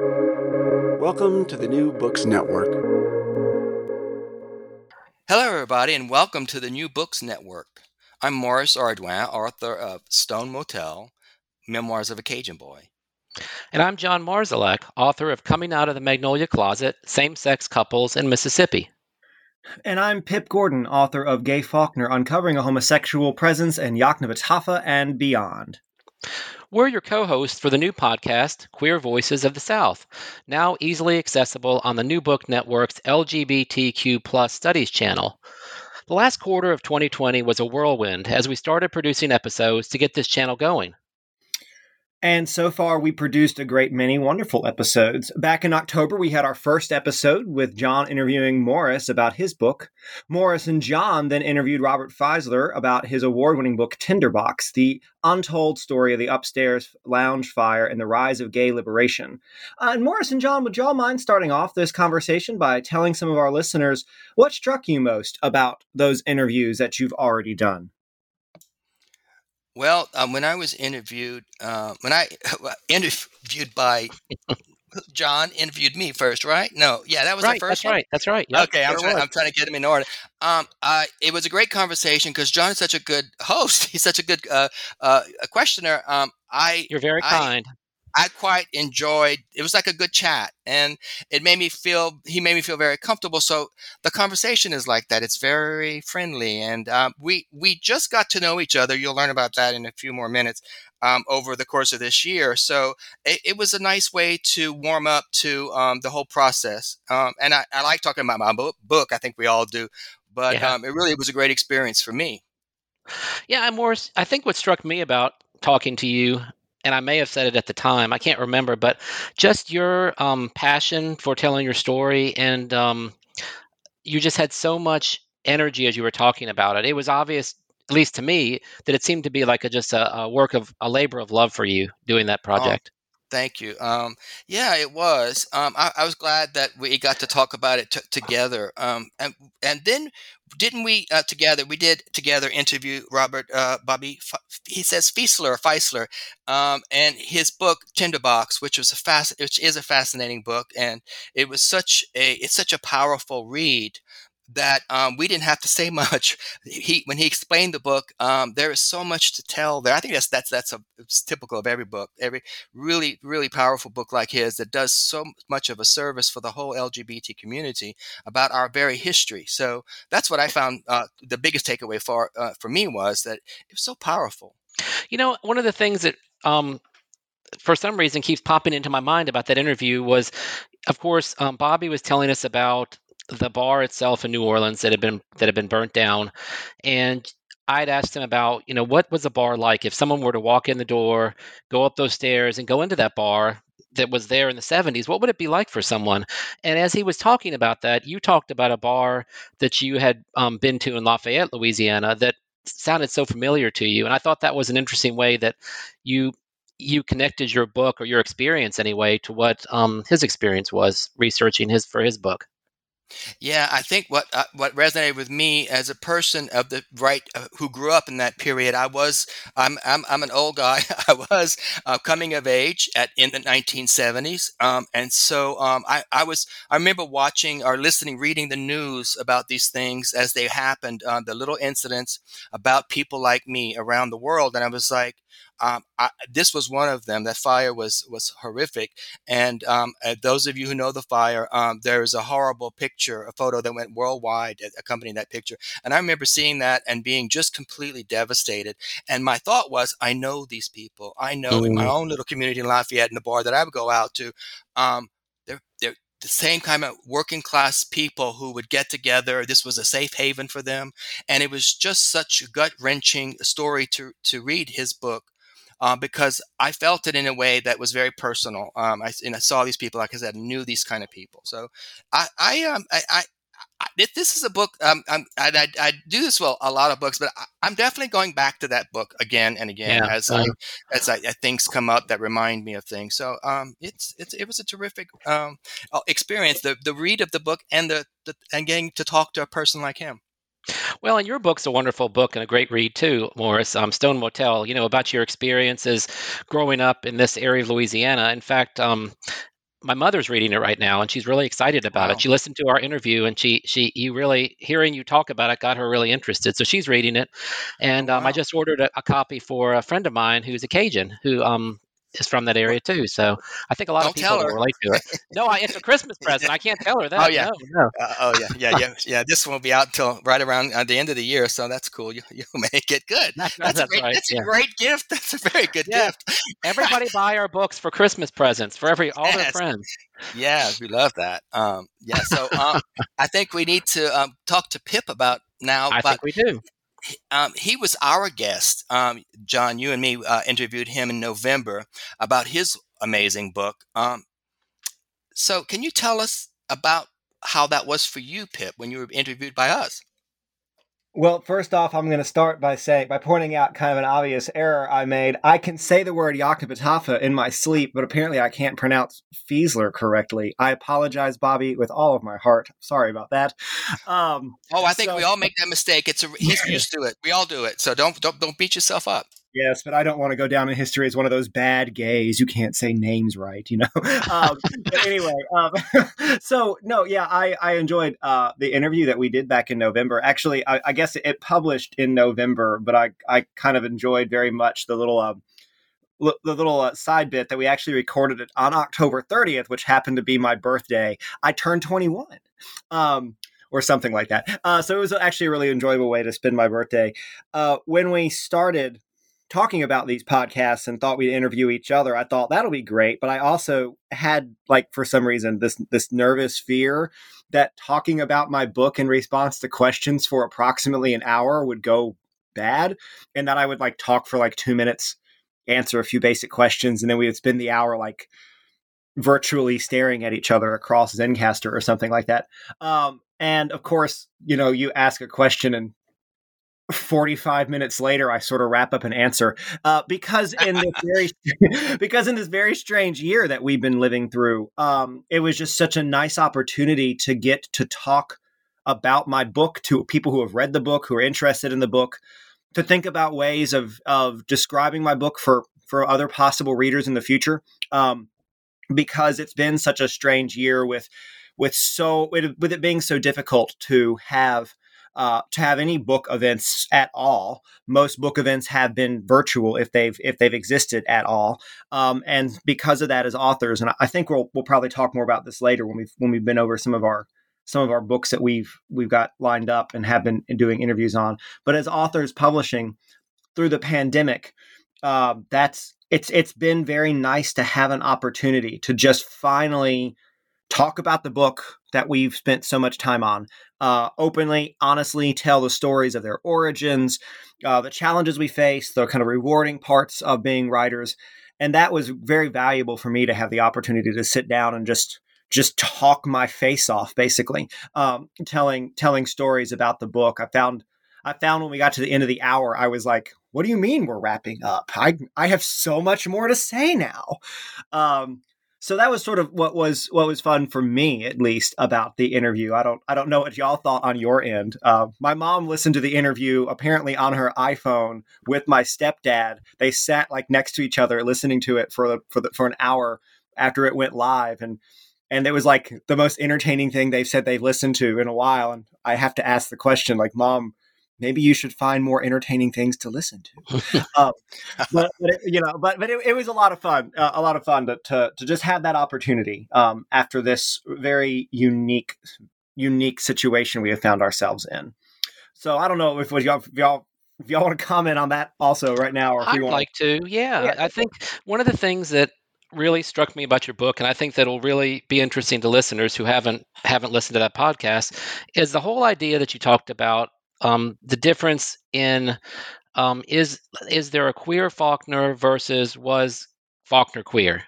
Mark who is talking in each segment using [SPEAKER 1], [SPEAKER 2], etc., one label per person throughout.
[SPEAKER 1] Welcome to the New Books Network.
[SPEAKER 2] Hello, everybody, and welcome to the New Books Network. I'm Maurice Ardoin, author of Stone Motel Memoirs of a Cajun Boy.
[SPEAKER 3] And I'm John Marszalek, author of Coming Out of the Magnolia Closet Same Sex Couples in Mississippi.
[SPEAKER 4] And I'm Pip Gordon, author of Gay Faulkner Uncovering a Homosexual Presence in Yoknapatawpha and Beyond.
[SPEAKER 3] We're your co hosts for the new podcast, Queer Voices of the South, now easily accessible on the New Book Network's LGBTQ Studies channel. The last quarter of 2020 was a whirlwind as we started producing episodes to get this channel going.
[SPEAKER 4] And so far, we produced a great many wonderful episodes. Back in October, we had our first episode with John interviewing Morris about his book. Morris and John then interviewed Robert Fieseler about his award winning book, Tinderbox, the untold story of the upstairs lounge fire and the rise of gay liberation. Uh, and Morris and John, would y'all mind starting off this conversation by telling some of our listeners what struck you most about those interviews that you've already done?
[SPEAKER 2] Well, um, when I was interviewed, uh, when I interviewed by John, interviewed me first, right? No, yeah, that was
[SPEAKER 3] right,
[SPEAKER 2] the first.
[SPEAKER 3] That's
[SPEAKER 2] one?
[SPEAKER 3] right. That's right. Yep,
[SPEAKER 2] okay, I'm, trying, I'm trying to get them in order. Um, uh, it was a great conversation because John is such a good host. He's such a good uh, uh, questioner. Um, I
[SPEAKER 3] you're very
[SPEAKER 2] I,
[SPEAKER 3] kind.
[SPEAKER 2] I quite enjoyed. It was like a good chat, and it made me feel. He made me feel very comfortable. So the conversation is like that. It's very friendly, and um, we we just got to know each other. You'll learn about that in a few more minutes um, over the course of this year. So it, it, was a nice way to warm up to um, the whole process. Um, and I, I, like talking about my book, book. I think we all do, but yeah. Um, it really was a great experience for me.
[SPEAKER 3] Yeah, and Morris, I think what struck me about talking to you and I may have said it at the time. I can't remember, but just your um, passion for telling your story, and um, you just had so much energy as you were talking about it. It was obvious, at least to me, that it seemed to be like a, just a, a work of a labor of love for you doing that oh, project. Oh,
[SPEAKER 2] thank you. Um, yeah, it was. Um, I, I, was glad that we got to talk about it t- together. Um, and and then didn't we uh, together? We did together interview Robert uh, Bobby. He says Fieseler, Fieseler, um, and his book Tinderbox, which was a fast, which is a fascinating book, and it was such a it's such a powerful read that um, we didn't have to say much. He when he explained the book, um, there is so much to tell there. I think that's that's that's a, typical of every book, every really really powerful book like his that does so much of a service for the whole LGBT community about our very history. So that's what I found uh, the biggest takeaway for uh, for me was that it was so powerful.
[SPEAKER 3] You know, one of the things that um, for some reason keeps popping into my mind about that interview was of course um, bobby was telling us about the bar itself in New Orleans that had been that had been burnt down, and I'd asked him about, you know, what was the bar like if someone were to walk in the door, go up those stairs, and go into that bar that was there in the 70s, what would it be like for someone? And as he was talking about that, you talked about a bar that you had um, been to in Lafayette, Louisiana, that sounded so familiar to you, and I thought that was an interesting way that you you connected your book or your experience anyway to what um, his experience was researching his for his book.
[SPEAKER 2] Yeah, I think what uh, what resonated with me as a person of the right uh, who grew up in that period, I was I'm I'm, I'm an old guy. I was uh, coming of age at in the 1970s, um, and so um, I I was I remember watching or listening, reading the news about these things as they happened, uh, the little incidents about people like me around the world, and I was like, um, I, this was one of them. That fire was was horrific, and um, uh, those of you who know the fire, um, there is a horrible picture, a photo that went worldwide accompanying that picture. And I remember seeing that and being just completely devastated. And my thought was, I know these people. I know mm. in my mm. own little community in Lafayette, in the bar that I would go out to. Um, they're they're the same kind of working class people who would get together. This was a safe haven for them, and it was just such a gut wrenching story to to read his book uh, because I felt it in a way that was very personal. Um, I, and I saw these people, like I said, knew these kind of people. So I, I, um, I, I this is a book. Um, I, I, I, do this well a lot of books, but I, am definitely going back to that book again and again yeah, as I, as I, things come up that remind me of things. So um, it's, it's it was a terrific um, experience. The the read of the book and the, the and getting to talk to a person like him.
[SPEAKER 3] Well, and your book's a wonderful book and a great read too, Morris. Um, Stone Motel. You know about your experiences growing up in this area of Louisiana. In fact, um, my mother's reading it right now, and she's really excited about
[SPEAKER 2] Wow.
[SPEAKER 3] it. She listened to our interview, and she she you really hearing you talk about it got her really interested. So she's reading it, and um, I just ordered a, a copy for a friend of mine who's a Cajun who um is from that area too. So I think a lot of
[SPEAKER 2] Don't
[SPEAKER 3] people
[SPEAKER 2] tell
[SPEAKER 3] will
[SPEAKER 2] her.
[SPEAKER 3] relate to it. No, I, it's a Christmas present. I can't tell her that.
[SPEAKER 2] Oh, yeah.
[SPEAKER 3] No, no.
[SPEAKER 2] Uh, oh yeah, yeah, yeah, yeah. This won't be out until right around uh, the end of the year, so that's cool. You you make it good.
[SPEAKER 3] That's,
[SPEAKER 2] That's, a
[SPEAKER 3] that's
[SPEAKER 2] great.
[SPEAKER 3] right.
[SPEAKER 2] That's
[SPEAKER 3] Yeah.
[SPEAKER 2] a great gift. That's a very good
[SPEAKER 3] Yeah.
[SPEAKER 2] gift.
[SPEAKER 3] Everybody buy our books for Christmas presents for every all their
[SPEAKER 2] Yes.
[SPEAKER 3] friends.
[SPEAKER 2] Yeah, we love that. Um, yeah. So um, I think we need to um, talk to Pip about now.
[SPEAKER 3] I
[SPEAKER 2] But
[SPEAKER 3] think we do.
[SPEAKER 2] Um, he was our guest. Um, John, you and me uh, interviewed him in November about his amazing book. Um, so can you tell us about how that was for you, Pip, when you were interviewed by us?
[SPEAKER 4] Well, first off, I'm going to start by saying by pointing out kind of an obvious error I made. I can say the word Yoknapatawpha in my sleep, but apparently I can't pronounce Fieseler correctly. I apologize, Bobby, with all of my heart. Sorry about that. Um,
[SPEAKER 2] Oh, I think
[SPEAKER 4] So-
[SPEAKER 2] we all make that mistake. It's a he's used to it. We all do it. So don't don't don't beat yourself up.
[SPEAKER 4] Yes, but I don't want to go down in history as one of those bad gays who can't say names right, you know. um, but anyway, um, so no, yeah, I I enjoyed uh, the interview that we did back in November. Actually, I, I guess it published in November, but I I kind of enjoyed very much the little. Uh, l- the little uh, side bit that we actually recorded it on October 30th, which happened to be my birthday. I turned 21, um, or something like that. Uh, so it was actually a really enjoyable way to spend my birthday. Uh, when we started talking about these podcasts and thought we'd interview each other, I thought that'll be great. But I also had, like, for some reason, this this nervous fear that talking about my book in response to questions for approximately an hour would go bad, and that I would like talk for like two minutes, answer a few basic questions, and then we would spend the hour like virtually staring at each other across Zencastr or something like that. Um, and of course, you know, you ask a question and 45 minutes later i sort of wrap up an answer uh, because in this very because in this very strange year that we've been living through um, it was just such a nice opportunity to get to talk about my book to people who have read the book who are interested in the book to think about ways of of describing my book for for other possible readers in the future um, because it's been such a strange year with with so with, with it being so difficult to have uh, to have any book events at all. Most book events have been virtual if they've if they've existed at all, um, and because of that, as authors, and I think we'll we'll probably talk more about this later when we've when we've been over some of our some of our books that we've we've got lined up and have been doing interviews on. But as authors publishing through the pandemic, uh, that's it's it's been very nice to have an opportunity to just finally talk about the book that we've spent so much time on uh, openly, honestly tell the stories of their origins, uh, the challenges we face, the kind of rewarding parts of being writers, and that was very valuable for me to have the opportunity to sit down and just just talk my face off, basically, um, telling telling stories about the book. I found I found when we got to the end of the hour, I was like, "What do you mean we're wrapping up? I I have so much more to say now." Um, so that was sort of what was what was fun for me at least about the interview. I don't i don't know what y'all thought on your end. Uh, my mom listened to the interview apparently on her iphone with my stepdad. They sat like next to each other listening to it for for the, for an hour after it went live and and it was like the most entertaining thing they've said they've listened to in a while and i have to ask the question like mom maybe you should find more entertaining things to listen to um, but, but it, you know but but it, it was a lot of fun uh, a lot of fun to, to to just have that opportunity um after this very unique unique situation we have found ourselves in so i don't know if, if y'all if y'all if y'all want to comment on that also right now or if
[SPEAKER 3] I'd
[SPEAKER 4] we want
[SPEAKER 3] like to. Yeah,
[SPEAKER 4] Yeah.
[SPEAKER 3] I think one of the things that really struck me about your book, and I think that'll really be interesting to listeners who haven't haven't listened to that podcast, is the whole idea that you talked about um, the difference in um, is is there a queer Faulkner versus was Faulkner queer?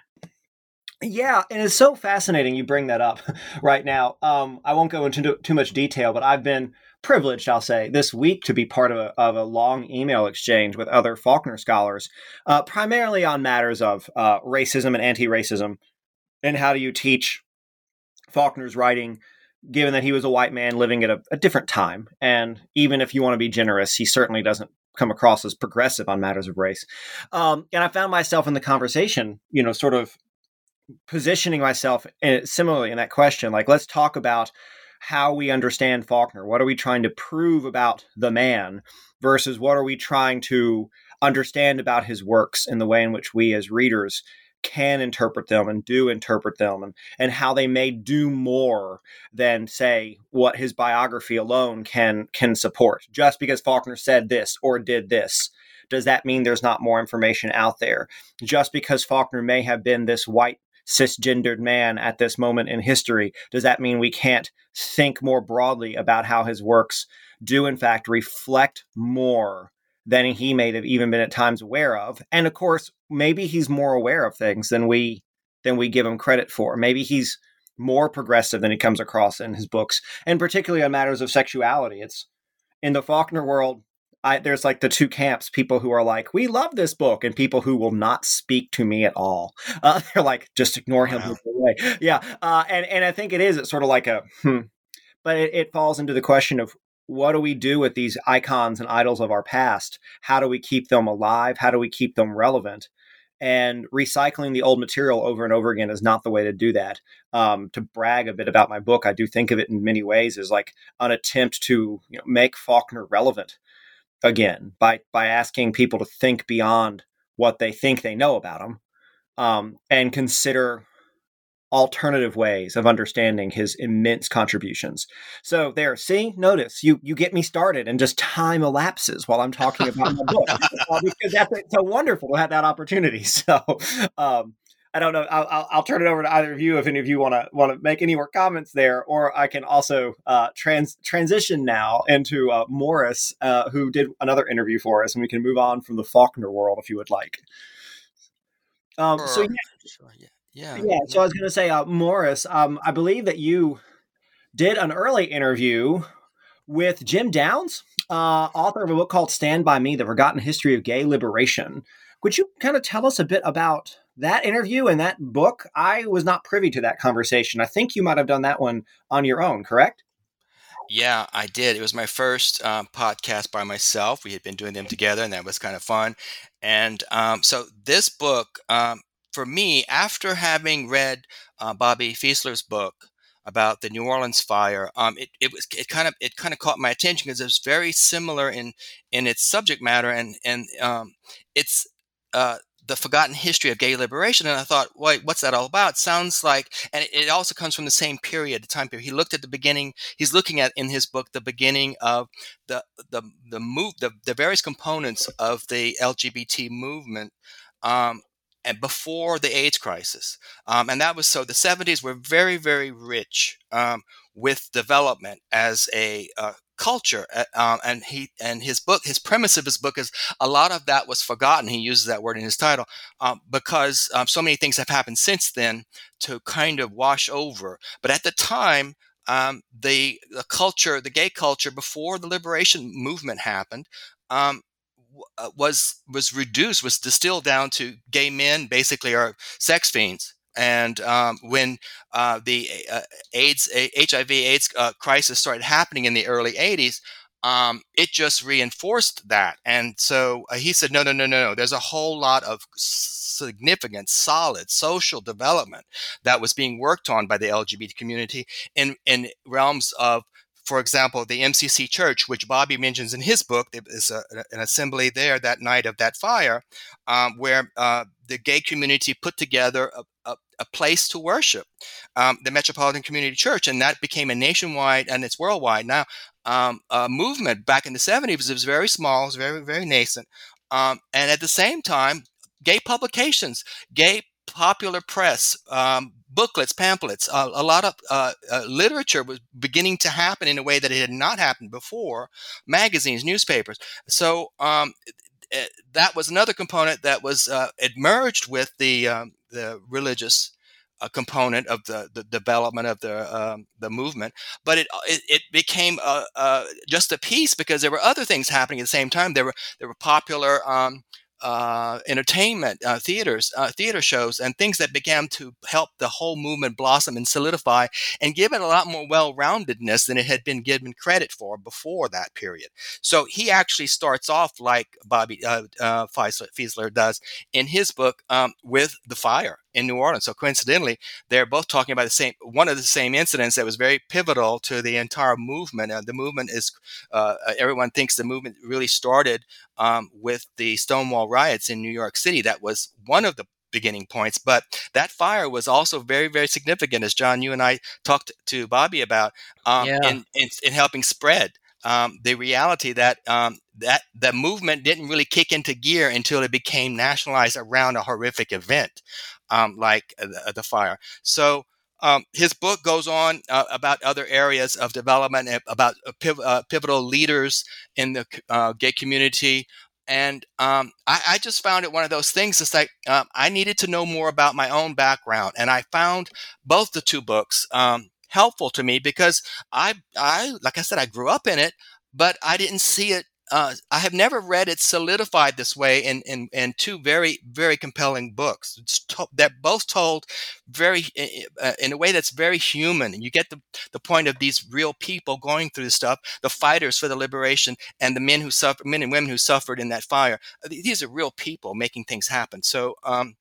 [SPEAKER 4] Yeah, and it's so fascinating you bring that up right now. Um, I won't go into too- much detail, but I've been privileged, I'll say, this week to be part of a, of a long email exchange with other Faulkner scholars, uh, primarily on matters of uh, racism and anti racism, and how do you teach Faulkner's writing, given that he was a white man living at a, a different time. And even if you want to be generous, he certainly doesn't come across as progressive on matters of race. Um, and I found myself in the conversation, you know, sort of positioning myself in, similarly in that question. Like, let's talk about how we understand Faulkner. What are we trying to prove about the man versus what are we trying to understand about his works in the way in which we as readers can interpret them and do interpret them and, and how they may do more than say what his biography alone can can support. Just because faulkner said this or did this does that mean there's not more information out there? Just because faulkner may have been this white cisgendered man at this moment in history does that mean we can't think more broadly about how his works do in fact reflect more than he may have even been at times aware of. And of course, maybe he's more aware of things than we than we give him credit for. Maybe he's more progressive than he comes across in his books, and particularly on matters of sexuality. It's in the Faulkner world. I, there's like the two camps: people who are like, "We love this book," and people who will not speak to me at all. Uh, they're like, "Just ignore him." Wow. Yeah, uh, and and I think it is. It's sort of like a, hmm. but it, it falls into the question of what do we do with these icons and idols of our past? How do we keep them alive? How do we keep them relevant? And recycling the old material over and over again is not the way to do that. Um, to brag a bit about my book, I do think of it in many ways as like an attempt to you know, make Faulkner relevant again by by asking people to think beyond what they think they know about him um, and consider alternative ways of understanding his immense contributions. So there, see, notice you you get me started, and just time elapses while I'm talking about my book uh, because that's so wonderful to have that opportunity. So. Um, I don't know. I'll, I'll, I'll, turn it over to either of you if any of you want to want to make any more comments there, or I can also uh, trans transition now into uh, Morris, uh, who did another interview for us, and we can move on from the Faulkner world if you would like. Um, so yeah, yeah. Yeah. So I was going to say, uh, Morris, um, I believe that you did an early interview with Jim Downs, uh, author of a book called Stand By Me The Forgotten History of Gay Liberation. Could you kind of tell us a bit about that interview and that book? I was not privy to that conversation. I think you might have done that one on your own, correct?
[SPEAKER 2] Yeah, I did. It was my first um, podcast by myself. We had been doing them together, and that was kind of fun. And um, so this book um, for me, after having read uh, Bobby Fieseler's book about the New Orleans fire, um, it, it was it kind of it kind of caught my attention because it was very similar in in its subject matter and and um, it's uh, the forgotten history of gay liberation. And I thought, wait, what's that all about? Sounds like, and it, it also comes from the same period, the time period. He looked at the beginning. He's looking at in his book the beginning of the the the move the, the various components of the LGBT movement um, and before the AIDS crisis. Um, and that was so the 70s were very, very rich um, with development as a uh, culture. Uh, and he and his book, his premise of his book is a lot of that was forgotten. He uses that word in his title um, because um, so many things have happened since then to kind of wash over. But at the time, um, the, the culture, the gay culture before the liberation movement happened, um, was was reduced, was distilled down to gay men basically are sex fiends. And um, when uh, the uh, AIDS, HIV/AIDS uh, crisis started happening in the early '80s, um, it just reinforced that. And so uh, he said, no, no, no, no, no. There's a whole lot of significant, solid social development that was being worked on by the LGBT community in in realms of for example, the MCC Church, which Bobby mentions in his book, there is a, an assembly there that night of that fire, um, where uh, the gay community put together a, a, a place to worship, um, the Metropolitan Community Church, and that became a nationwide and it's worldwide now um, movement. Back in the 70s, it was very small, it was very very nascent, um, and at the same time, gay publications, gay popular press, um, booklets, pamphlets, uh, a lot of uh, uh, literature was beginning to happen in a way that it had not happened before. Magazines, newspapers. So um, eh, that was another component that was uh, it merged with the um, the religious a component of the, the development of the um, the movement, but it it, it became just a piece because there were other things happening at the same time. There were there were popular um, uh, entertainment uh, theaters, uh, theater shows, and things that began to help the whole movement blossom and solidify and give it a lot more well-roundedness than it had been given credit for before that period. So he actually starts off like Bobby uh, uh, Fieseler does in his book um, with the fire in New Orleans. So coincidentally, they're both talking about the same one of the same incidents that was very pivotal to the entire movement. Uh, the movement is uh, everyone thinks the movement really started um, with the Stonewall riots in New York City. That was one of the beginning points. But that fire was also very, very significant, as John, you and I talked to Bobby about, um, yeah. in, in, in, helping spread um, the reality that um, that the movement didn't really kick into gear until it became nationalized around a horrific event um, like the, the, fire. So. Um, his book goes on uh, about other areas of development, about uh, piv- uh, pivotal leaders in the uh, gay community, and um, I, I, just found it one of those things. It's like um, I needed to know more about my own background, and I found both the two books um, helpful to me because I, I, like I said, I grew up in it, but I didn't see it uh, I have never read it solidified this way in, in, in two very, very compelling books to- that both told very, uh, in a way that's very human. And you get the, the point of these real people going through this stuff, the fighters for the liberation and the men who suffer, men and women who suffered in that fire. Uh, these are real people making things happen. So, um,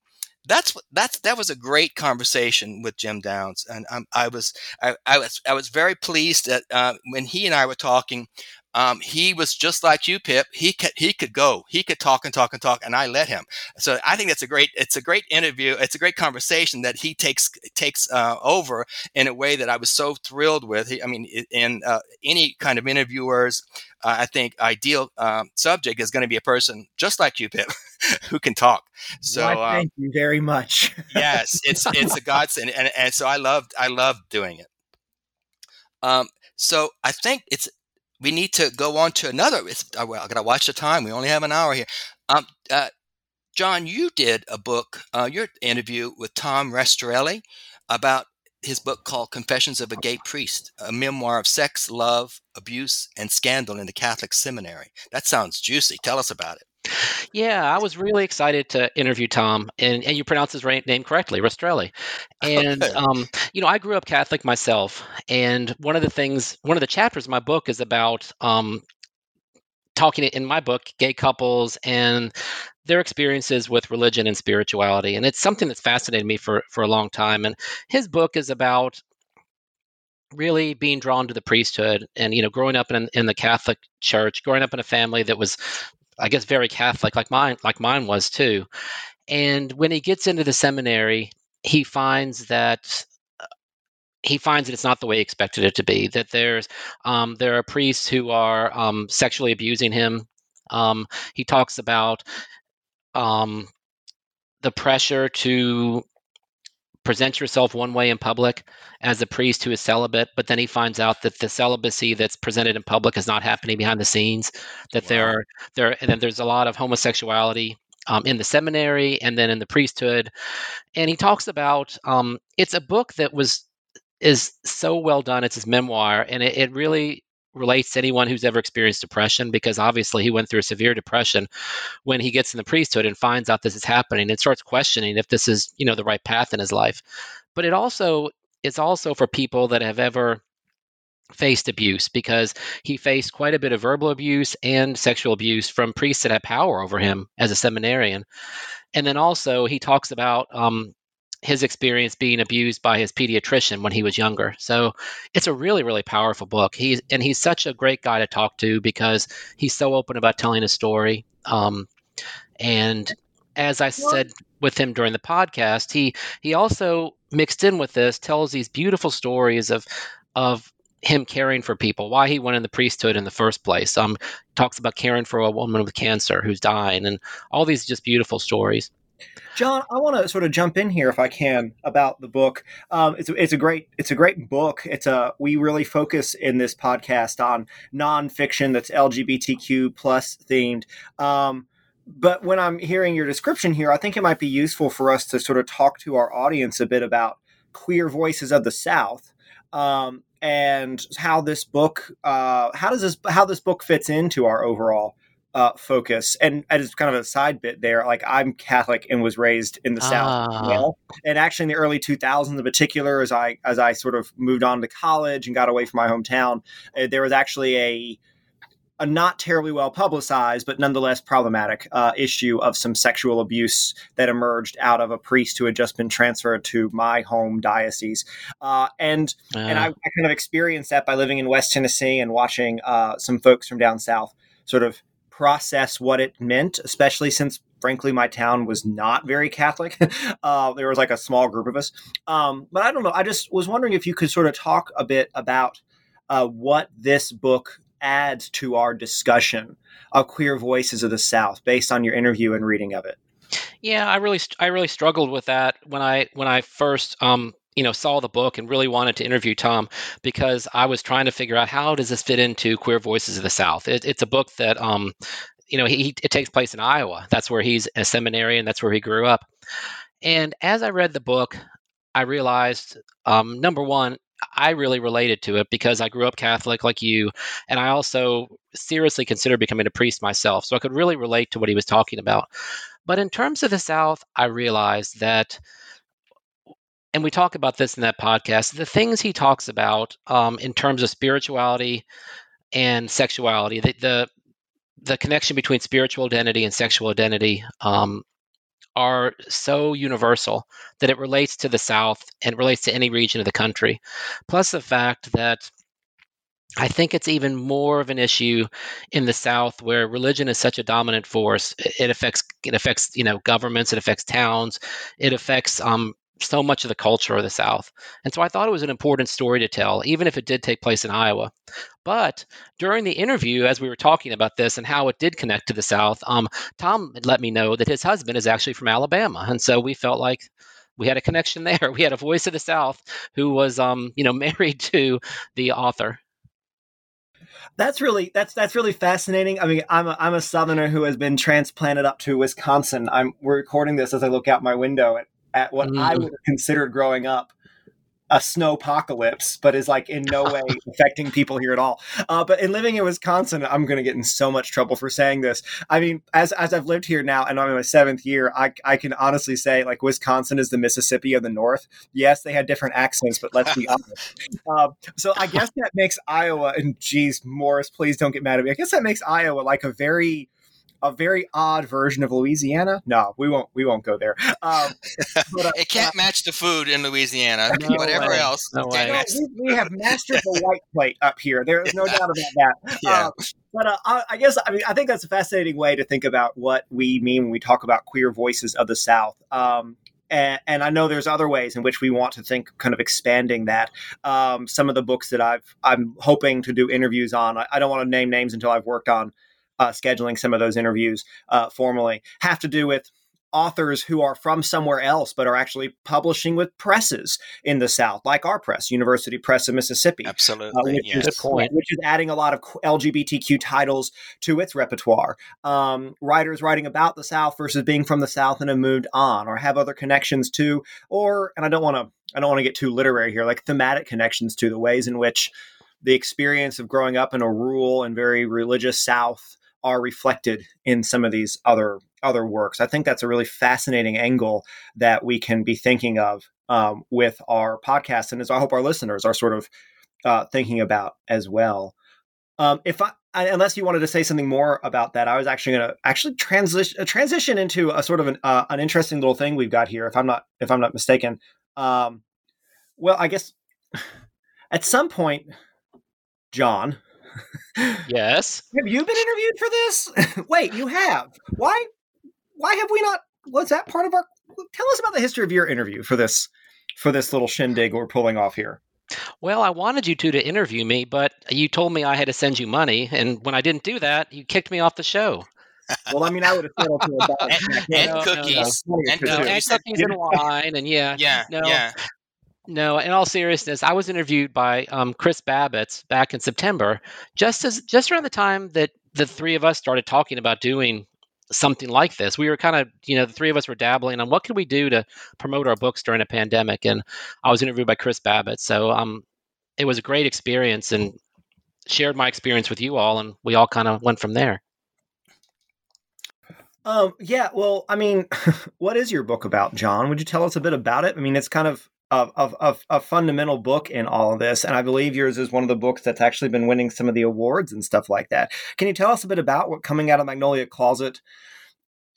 [SPEAKER 2] that's that's that was a great conversation with Jim Downs, and um, I was I, I, was I was very pleased that uh, when he and I were talking, um, he was just like you, Pip. He could he could go. He could talk and talk and talk, and I let him. So I think that's a great. It's a great interview. It's a great conversation that he takes takes uh, over in a way that I was so thrilled with. He, I mean, in uh, any kind of interviewers, uh, I think ideal um, subject is going to be a person just like you, Pip, who can talk. So
[SPEAKER 4] well, thank um, you very much.
[SPEAKER 2] yes, it's it's a godsend, and, and so I loved I loved doing it. Um, so I think it's we need to go on to another. It's, I got to watch the time. We only have an hour here. Um, uh, John, you did a book, uh, your interview with Tom Rastrelli about his book called Confessions of a Gay Priest, a memoir of sex, love, abuse, and scandal in the Catholic seminary. That sounds juicy. Tell us about it.
[SPEAKER 3] Yeah, I was really excited to interview Tom, and, and you pronounce his name correctly, Rastrelli. And um, you know, I grew up Catholic myself, and one of the things, one of the chapters in my book is about um, talking in my book, gay couples and their experiences with religion and spirituality, and it's something that's fascinated me for for a long time. And his book is about really being drawn to the priesthood and you know growing up in in the catholic church growing up in a family that was I guess very Catholic, like mine, like mine was too. And when he gets into the seminary, he finds that uh, he finds that it's not the way he expected it to be. That there's um, there are priests who are um, sexually abusing him. Um, he talks about um, the pressure to present yourself one way in public as a priest who is celibate, but then he finds out that the celibacy that's presented in public is not happening behind the scenes. That wow. there are there and then there's a lot of homosexuality um, in the seminary and then in the priesthood, and he talks about um, it's a book that was is so well done. It's his memoir, and it, it really relates to anyone who's ever experienced depression because obviously he went through a severe depression when he gets in the priesthood and finds out this is happening and starts questioning if this is you know the right path in his life. But it also it's also for people that have ever faced abuse because he faced quite a bit of verbal abuse and sexual abuse from priests that had power over him as a seminarian. And then also he talks about um, his experience being abused by his pediatrician when he was younger. So it's a really, really powerful book. He's and he's such a great guy to talk to because he's so open about telling his story. Um, and as I said with him during the podcast, he he also mixed in with this tells these beautiful stories of of him caring for people, why he went in the priesthood in the first place. Um, talks about caring for a woman with cancer who's dying, and all these just beautiful stories.
[SPEAKER 4] John, I want to sort of jump in here if I can about the book. Um, it's, it's a great it's a great book. It's a we really focus in this podcast on nonfiction that's LGBTQ plus themed. Um, but when I'm hearing your description here, I think it might be useful for us to sort of talk to our audience a bit about queer voices of the South um, and how this book uh, how does this how this book fits into our overall uh, focus. And as kind of a side bit there, like I'm Catholic and was raised in the South ah. well. And actually, in the early 2000s, in particular, as I as I sort of moved on to college and got away from my hometown, uh, there was actually a a not terribly well publicized, but nonetheless problematic uh, issue of some sexual abuse that emerged out of a priest who had just been transferred to my home diocese. Uh, and uh. and I, I, kind of experienced that by living in West Tennessee and watching uh, some folks from down south sort of process what it meant, especially since frankly my town was not very Catholic. Uh, there was like a small group of us. Um, but I don't know. I just was wondering if you could sort of talk a bit about uh, what this book adds to our discussion of queer voices of the South based on your interview and reading of it.
[SPEAKER 3] Yeah, I really, I really struggled with that when I when I first um, you know saw the book and really wanted to interview Tom because I was trying to figure out how does this fit into Queer Voices of the South. It, it's a book that um, you know he, he, it takes place in Iowa. That's where he's a seminarian. That's where he grew up. And as I read the book, I realized um, number one, I really related to it because I grew up Catholic like you, and I also seriously considered becoming a priest myself. So I could really relate to what he was talking about. But in terms of the South, I realized that, and we talk about this in that podcast, the things he talks about um, in terms of spirituality and sexuality, the, the the connection between spiritual identity and sexual identity um, are so universal that it relates to the South and relates to any region of the country. Plus, the fact that I think it's even more of an issue in the South where religion is such a dominant force. It affects it affects you know governments, it affects towns, it affects um, so much of the culture of the South. And so I thought it was an important story to tell, even if it did take place in Iowa. But during the interview, as we were talking about this and how it did connect to the South, um, Tom let me know that his husband is actually from Alabama. And so we felt like we had a connection there. We had a voice of the South who was, um, you know, married to the author.
[SPEAKER 4] That's really that's that's really fascinating. I mean, I'm a, I'm a Southerner who has been transplanted up to Wisconsin. I'm we're recording this as I look out my window at at what mm. I would have considered growing up a snow apocalypse, but is like in no way affecting people here at all. Uh, but in living in Wisconsin, I'm going to get in so much trouble for saying this. I mean, as as I've lived here now, and I'm in my seventh year, I I can honestly say like Wisconsin is the Mississippi of the North. Yes, they had different accents, but let's be honest. Uh, so I guess that makes Iowa, and geez, Morris, please don't get mad at me. I guess that makes Iowa like a very a very odd version of Louisiana. No, we won't. We won't go there. Um,
[SPEAKER 2] but, uh, it can't uh, match the food in Louisiana. No Whatever way. else, no
[SPEAKER 4] no, we, we, have mastered the white plate up here. There is no doubt about that. Yeah. Uh, but uh, I guess I mean I think that's a fascinating way to think about what we mean when we talk about queer voices of the South. Um, and, and, I know there's other ways in which we want to think, kind of expanding that. Um, some of the books that I've I'm hoping to do interviews on. I, I, don't want to name names until I've worked on uh, scheduling some of those interviews uh, formally have to do with authors who are from somewhere else but are actually publishing with presses in the South, like our press, University Press of Mississippi.
[SPEAKER 2] Absolutely, uh, which,
[SPEAKER 4] yes. is, which is adding a lot of LGBTQ titles to its repertoire. Um, writers writing about the South versus being from the South and have moved on, or have other connections to, or and I don't want to I don't want to get too literary here, like thematic connections to the ways in which the experience of growing up in a rural and very religious South are reflected in some of these other other works. I think that's a really fascinating angle that we can be thinking of um, with our podcast, and as I hope our listeners are sort of uh, thinking about as well. Um, if I, unless you wanted to say something more about that, I was actually going to actually transition uh, transition into a sort of an, uh, an interesting little thing we've got here. If I'm not if I'm not mistaken, um, well, I guess at some point, John,
[SPEAKER 3] yes.
[SPEAKER 4] Have you been interviewed for this? Wait, you have. Why? Why have we not? Was that part of our? Tell us about the history of your interview for this for this little shindig we're pulling off here.
[SPEAKER 3] Well, I wanted you two to interview me, but you told me I had to send you money, and when I didn't do that, you kicked me off the show.
[SPEAKER 4] well, I mean, I would have settled for
[SPEAKER 2] a dollar. and, and, cookies.
[SPEAKER 3] No, no. And, no, and cookies and wine, and yeah,
[SPEAKER 2] yeah, no, yeah.
[SPEAKER 3] No, in all seriousness, I was interviewed by um, Chris Babits back in September, just as just around the time that the three of us started talking about doing something like this. We were kind of, you know, the three of us were dabbling on what could we do to promote our books during a pandemic, and I was interviewed by Chris Babits. So um, it was a great experience, and shared my experience with you all, and we all kind of went from there.
[SPEAKER 4] Um, yeah, well, I mean, what is your book about, John? Would you tell us a bit about it? I mean, it's kind of of, of, of a fundamental book in all of this. And I believe yours is one of the books that's actually been winning some of the awards and stuff like that. Can you tell us a bit about what coming out of Magnolia Closet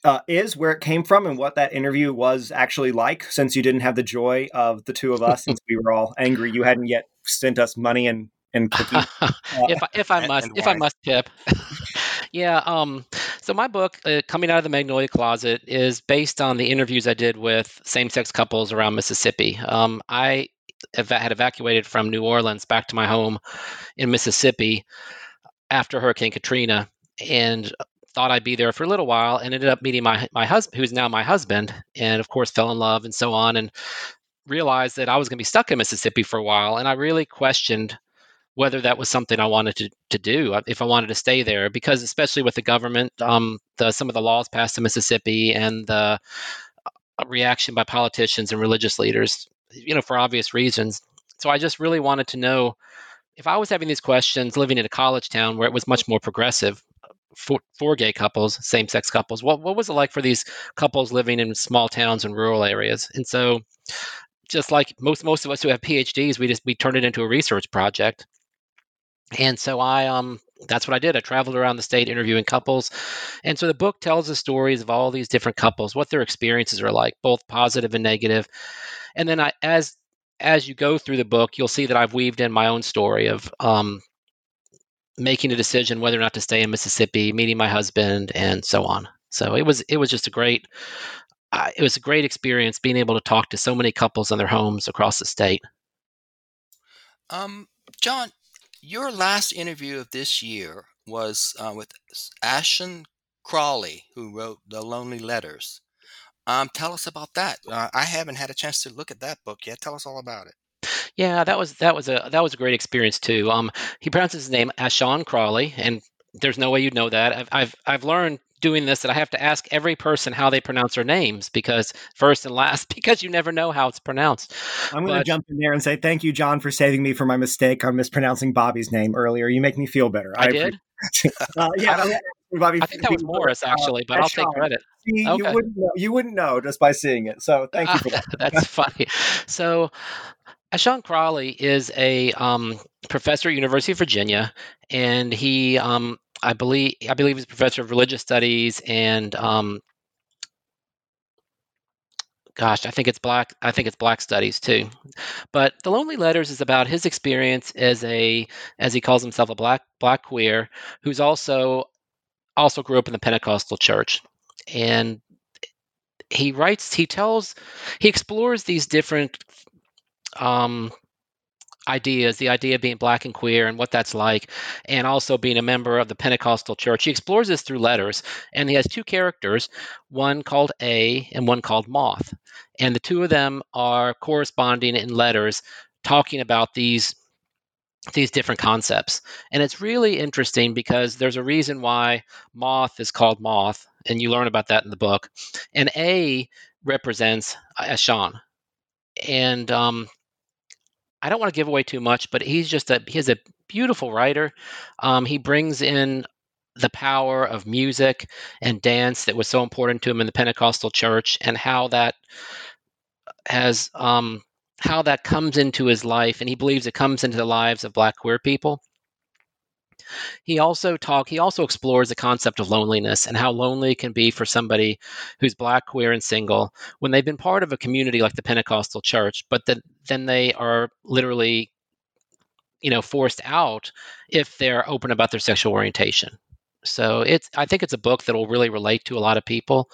[SPEAKER 4] uh, is, where it came from, and what that interview was actually like? Since you didn't have the joy of the two of us, since we were all angry, you hadn't yet sent us money and and cookies. Uh,
[SPEAKER 3] if I, if I must, if I must, Pip. yeah. Um. So my book, uh, coming out of the Magnolia Closet, is based on the interviews I did with same-sex couples around Mississippi. Um. I ev- had evacuated from New Orleans back to my home in Mississippi after Hurricane Katrina, and thought I'd be there for a little while, and ended up meeting my my husband, who's now my husband, and of course fell in love and so on, and realized that I was going to be stuck in Mississippi for a while, and I really questioned whether that was something I wanted to, to do, uh, if I wanted to stay there, because especially with the government, um, the, some of the laws passed in Mississippi and the uh, reaction by politicians and religious leaders, you know, for obvious reasons. So I just really wanted to know if I was having these questions living in a college town where it was much more progressive for, for gay couples, same sex couples, what, what was it like for these couples living in small towns and rural areas? And so just like most most of us who have PhDs, we just we turned it into a research project and so I um that's what I did. I traveled around the state interviewing couples. And so the book tells the stories of all these different couples, what their experiences are like, both positive and negative. And then I as as you go through the book, you'll see that I've weaved in my own story of um, making a decision whether or not to stay in Mississippi, meeting my husband, and so on. So it was it was just a great uh, it was a great experience being able to talk to so many couples in their homes across the state.
[SPEAKER 2] Um, John, your last interview of this year was uh, with Ashon Crawley, who wrote The Lonely Letters. Um, tell us about that. Uh, I haven't had a chance to look at that book yet. Tell us all about it.
[SPEAKER 3] Yeah, that was that was a that was a great experience too. Um, he pronounces his name Ashon Crawley, and there's no way you'd know that. I've I've, I've learned doing this that I have to ask every person how they pronounce their names because first and last because you never know how it's pronounced.
[SPEAKER 4] I'm going to jump in there and say thank you, John, for saving me from my mistake on mispronouncing Bobby's name earlier. You make me feel better.
[SPEAKER 3] I, I did.
[SPEAKER 4] uh, yeah,
[SPEAKER 3] I, Bobby, I think that was Morris actually, but I'll take credit.
[SPEAKER 4] You, okay. you, wouldn't know, you wouldn't know just by seeing it. So thank you for that.
[SPEAKER 3] That's funny. So. Ashon Crawley is a um, professor at University of Virginia, and he um, I believe I believe he's a professor of religious studies and um, gosh, I think it's black. I think it's black studies too. But the Lonely Letters is about his experience as a, as he calls himself, a black black queer who's also also grew up in the Pentecostal church, and he writes. He tells. He explores these different um, ideas, the idea of being black and queer and what that's like, and also being a member of the Pentecostal church. He explores this through letters, and he has two characters, one called A and one called Moth. And the two of them are corresponding in letters talking about these these different concepts. And it's really interesting because there's a reason why moth is called moth, and you learn about that in the book. And A represents Ashon. And um, I don't want to give away too much, but he's just a he's a beautiful writer. Um, he brings in the power of music and dance that was so important to him in the Pentecostal church, and how that has um, how that comes into his life, and he believes it comes into the lives of Black queer people. He also talk he also explores the concept of loneliness and how lonely can be for somebody who's black, queer, and single when they've been part of a community like the Pentecostal church, but then then they are literally you know forced out if they're open about their sexual orientation. So it's I think it's a book that will really relate to a lot of people.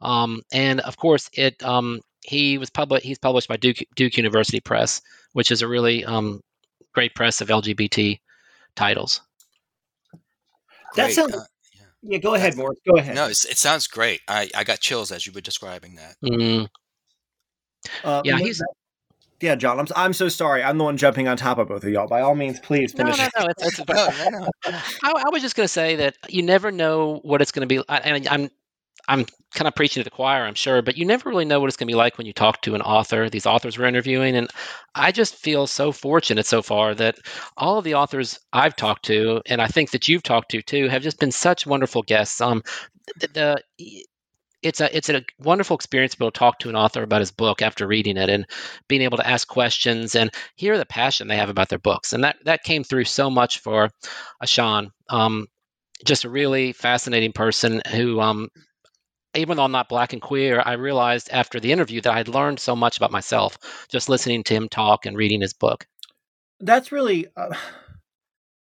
[SPEAKER 3] Um, and of course it um, he was published he's published by Duke Duke University Press, which is a really um, great press of LGBT titles.
[SPEAKER 4] That sounds. Uh, yeah. yeah. go ahead, Morris. Go ahead.
[SPEAKER 2] No, it sounds great. I, I got chills as you were describing that.
[SPEAKER 3] Mm. Uh, yeah, he's.
[SPEAKER 4] Yeah, John, I'm, I'm so sorry. I'm the one jumping on top of both of y'all. By all means, please finish.
[SPEAKER 3] No, no, no. It's, it's, no, no, no. I, I, was just going to say that you never know what it's going to be. And I'm I'm kind of preaching to the choir, I'm sure, but you never really know what it's going to be like when you talk to an author. These authors we're interviewing, and I just feel so fortunate so far that all of the authors I've talked to, and I think that you've talked to too, have just been such wonderful guests. Um, the, the it's a it's a wonderful experience to be able to talk to an author about his book after reading it and being able to ask questions and hear the passion they have about their books. And that that came through so much for Ashon. Um, just a really fascinating person who um, even though I'm not black and queer, I realized after the interview that I'd learned so much about myself just listening to him talk and reading his book.
[SPEAKER 4] That's really uh,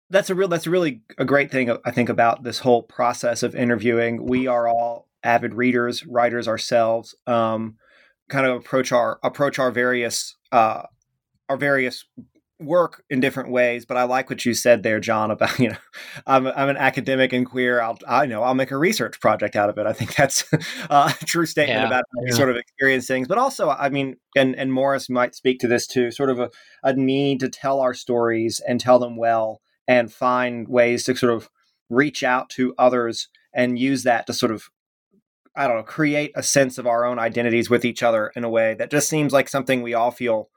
[SPEAKER 4] that's a real that's really a great thing I think about this whole process of interviewing. We are all avid readers, writers ourselves. Um, kind of approach our approach our various uh, our various work in different ways, but I like what you said there, John, about, you know, I'm, I'm an academic and queer. I'll, I know I'll make a research project out of it. I think that's a true statement yeah, about how yeah. sort of experience things, but also, I mean, and, and Morris might speak to this too, sort of a, a need to tell our stories and tell them well and find ways to sort of reach out to others and use that to sort of I don't know, create a sense of our own identities with each other in a way that just seems like something we all feel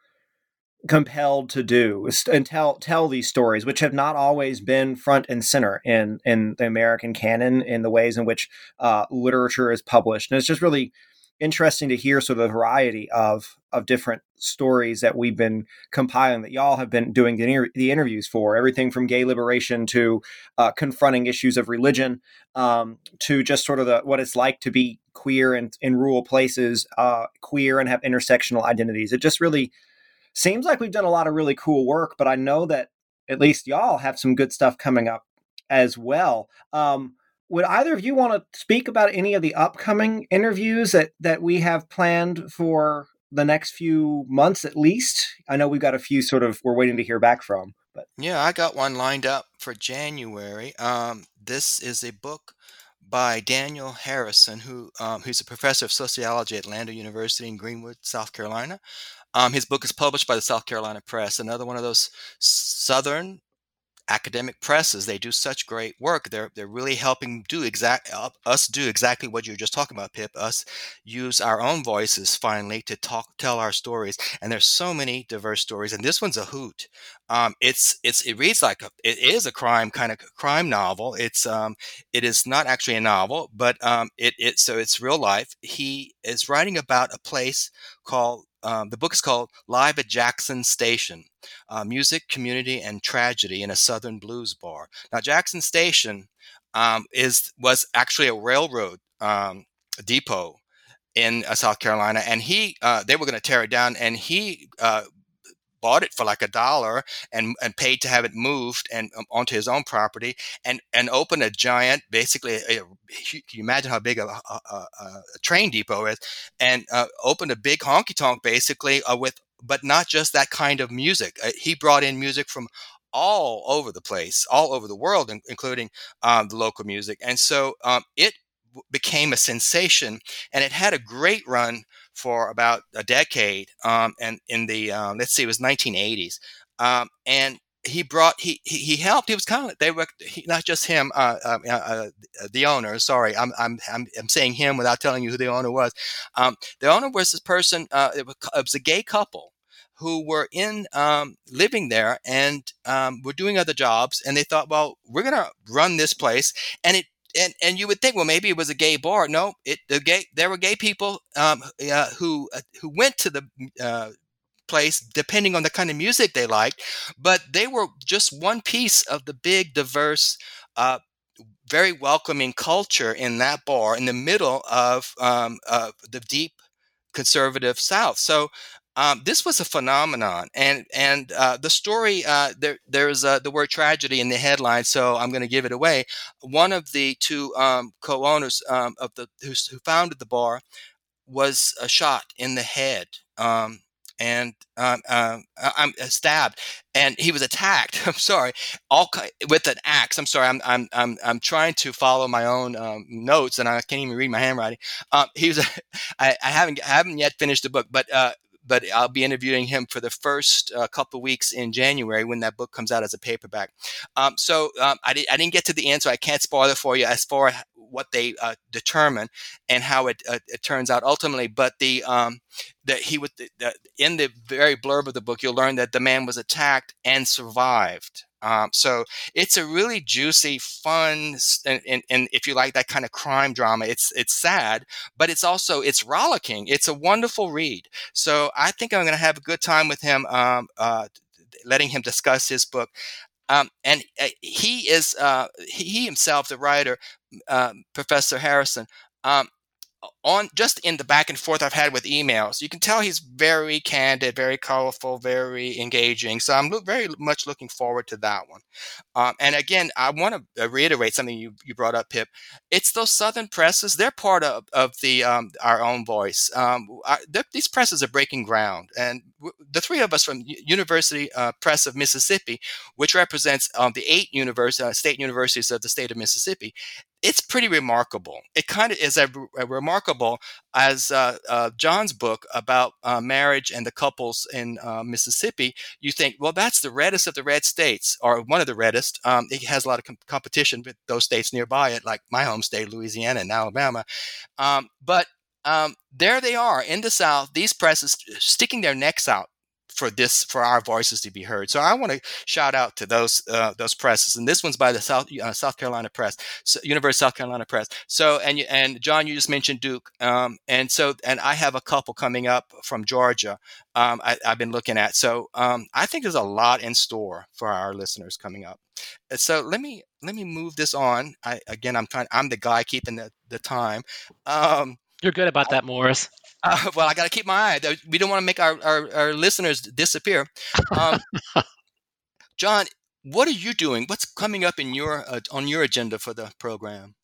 [SPEAKER 4] compelled to do and tell tell these stories, which have not always been front and center in in the American canon in the ways in which uh, literature is published. And it's just really interesting to hear sort of the variety of of different stories that we've been compiling that y'all have been doing the, inter- the interviews for everything from gay liberation to uh, confronting issues of religion um, to just sort of the, what it's like to be queer and in rural places uh, queer and have intersectional identities it just really seems like we've done a lot of really cool work, but I know that at least y'all have some good stuff coming up as well. Um, would either of you want to speak about any of the upcoming interviews that that we have planned for the next few months at least? I know we've got a few sort of we're waiting to hear back from. But
[SPEAKER 2] yeah, I got one lined up for January. Um, this is a book by Daniel Harrison, who um, who's a professor of sociology at Lander University in Greenwood, South Carolina. Um, his book is published by the South Carolina Press, another one of those Southern academic presses. They do such great work. They're they're really helping do exact uh, us do exactly what you're just talking about, Pip. Us use our own voices finally to talk, tell our stories. And there's so many diverse stories, and this one's a hoot. Um, it's it's it reads like a it is a crime kind of crime novel. It's um it is not actually a novel, but um it it so it's real life. He is writing about a place called um, the book is called Live at Jackson Station uh, Music, Community, and Tragedy in a Southern Blues Bar. Now, Jackson Station um, is was actually a railroad um, depot in uh, South Carolina, and he uh, they were going to tear it down, and he uh, bought it for like a dollar and, and paid to have it moved and um, onto his own property and, and opened a giant, basically, a, can you imagine how big a, a, a train depot is, and uh, opened a big honky tonk basically uh, with, but not just that kind of music. Uh, he brought in music from all over the place, all over the world, in, including um, the local music. And so um, it became a sensation and it had a great run for about a decade, um, and in the um, let's see, it was 1980s, um, and he brought he, he, he helped. He was kind of they were he, not just him, uh, um, uh, uh, the owner. Sorry, I'm, I'm I'm I'm saying him without telling you who the owner was. Um, the owner was this person. Uh, it, was, it was a gay couple who were in um, living there and um, were doing other jobs and they thought well we're going to run this place and it and and you would think, well, maybe it was a gay bar. No, it the gay there were gay people um, uh, who uh, who went to the uh, place depending on the kind of music they liked, but they were just one piece of the big, diverse. Uh, very welcoming culture in that bar in the middle of um, the deep conservative South. So um, this was a phenomenon, and and uh, the story uh, there there's uh, the word tragedy in the headline, so I'm going to give it away. One of the two um, co-owners um, of the who, who, founded the bar was shot in the head, um, and um, um, I'm uh, stabbed, and he was attacked. I'm sorry, all with an axe. I'm sorry, I'm I'm I'm I'm trying to follow my own notes, and I can't even read my handwriting. he was, I, I haven't I haven't yet finished the book, but uh, but I'll be interviewing him for the first uh, couple weeks in January when that book comes out as a paperback. Um, so um, I, di- I, didn't get to the end, so I can't spoil it for you as far as what they uh, determine and how it, uh, it turns out ultimately. But the um, that he was the, in the very blurb of the book, you'll learn that the man was attacked and survived. Um, so it's a really juicy, fun, and, and, and, if you like that kind of crime drama, it's it's sad, but it's also it's rollicking. It's a wonderful read. So I think I'm going to have a good time with him, um, uh, letting him discuss his book. Um, and uh, he is uh, he himself, the writer, um, Professor Harrison. Um, on just in the back and forth I've had with emails, you can tell he's very candid, very colorful, very engaging. So I'm very much looking forward to that one. Um, and again, I want to uh, reiterate something you, you brought up, Pip. It's those Southern presses; they're part of of the um, our own voice. Um, I, these presses are breaking ground, and the three of us from University uh, Press of Mississippi, which represents um, the eight univers- uh, state universities of the state of Mississippi, it's pretty remarkable. It kind of is a, a remarkable as uh, uh, John's book about uh, marriage and the couples in uh, Mississippi. You think, well, that's the reddest of the red states, or one of the reddest. Um, it has a lot of com- competition with those states nearby it, like my home state, Louisiana and Alabama. Um, but um, there they are in the South. These presses sticking their necks out for this for our voices to be heard. So I want to shout out to those uh, those presses, and this one's by the South uh, South Carolina Press, so, University of South Carolina Press. So and and John, you just mentioned Duke, um, and so and I have a couple coming up from Georgia. Um, I, have been looking at. So um, I think there's a lot in store for our listeners coming up. So let me let me move this on. I, again, I'm trying. I'm the guy keeping the the time. Um,
[SPEAKER 3] You're good about that, Morris.
[SPEAKER 2] Uh, well, I got to keep my eye. We don't want to make our, our, our listeners disappear. Um, John, what are you doing? What's coming up in your uh, on your agenda for the program?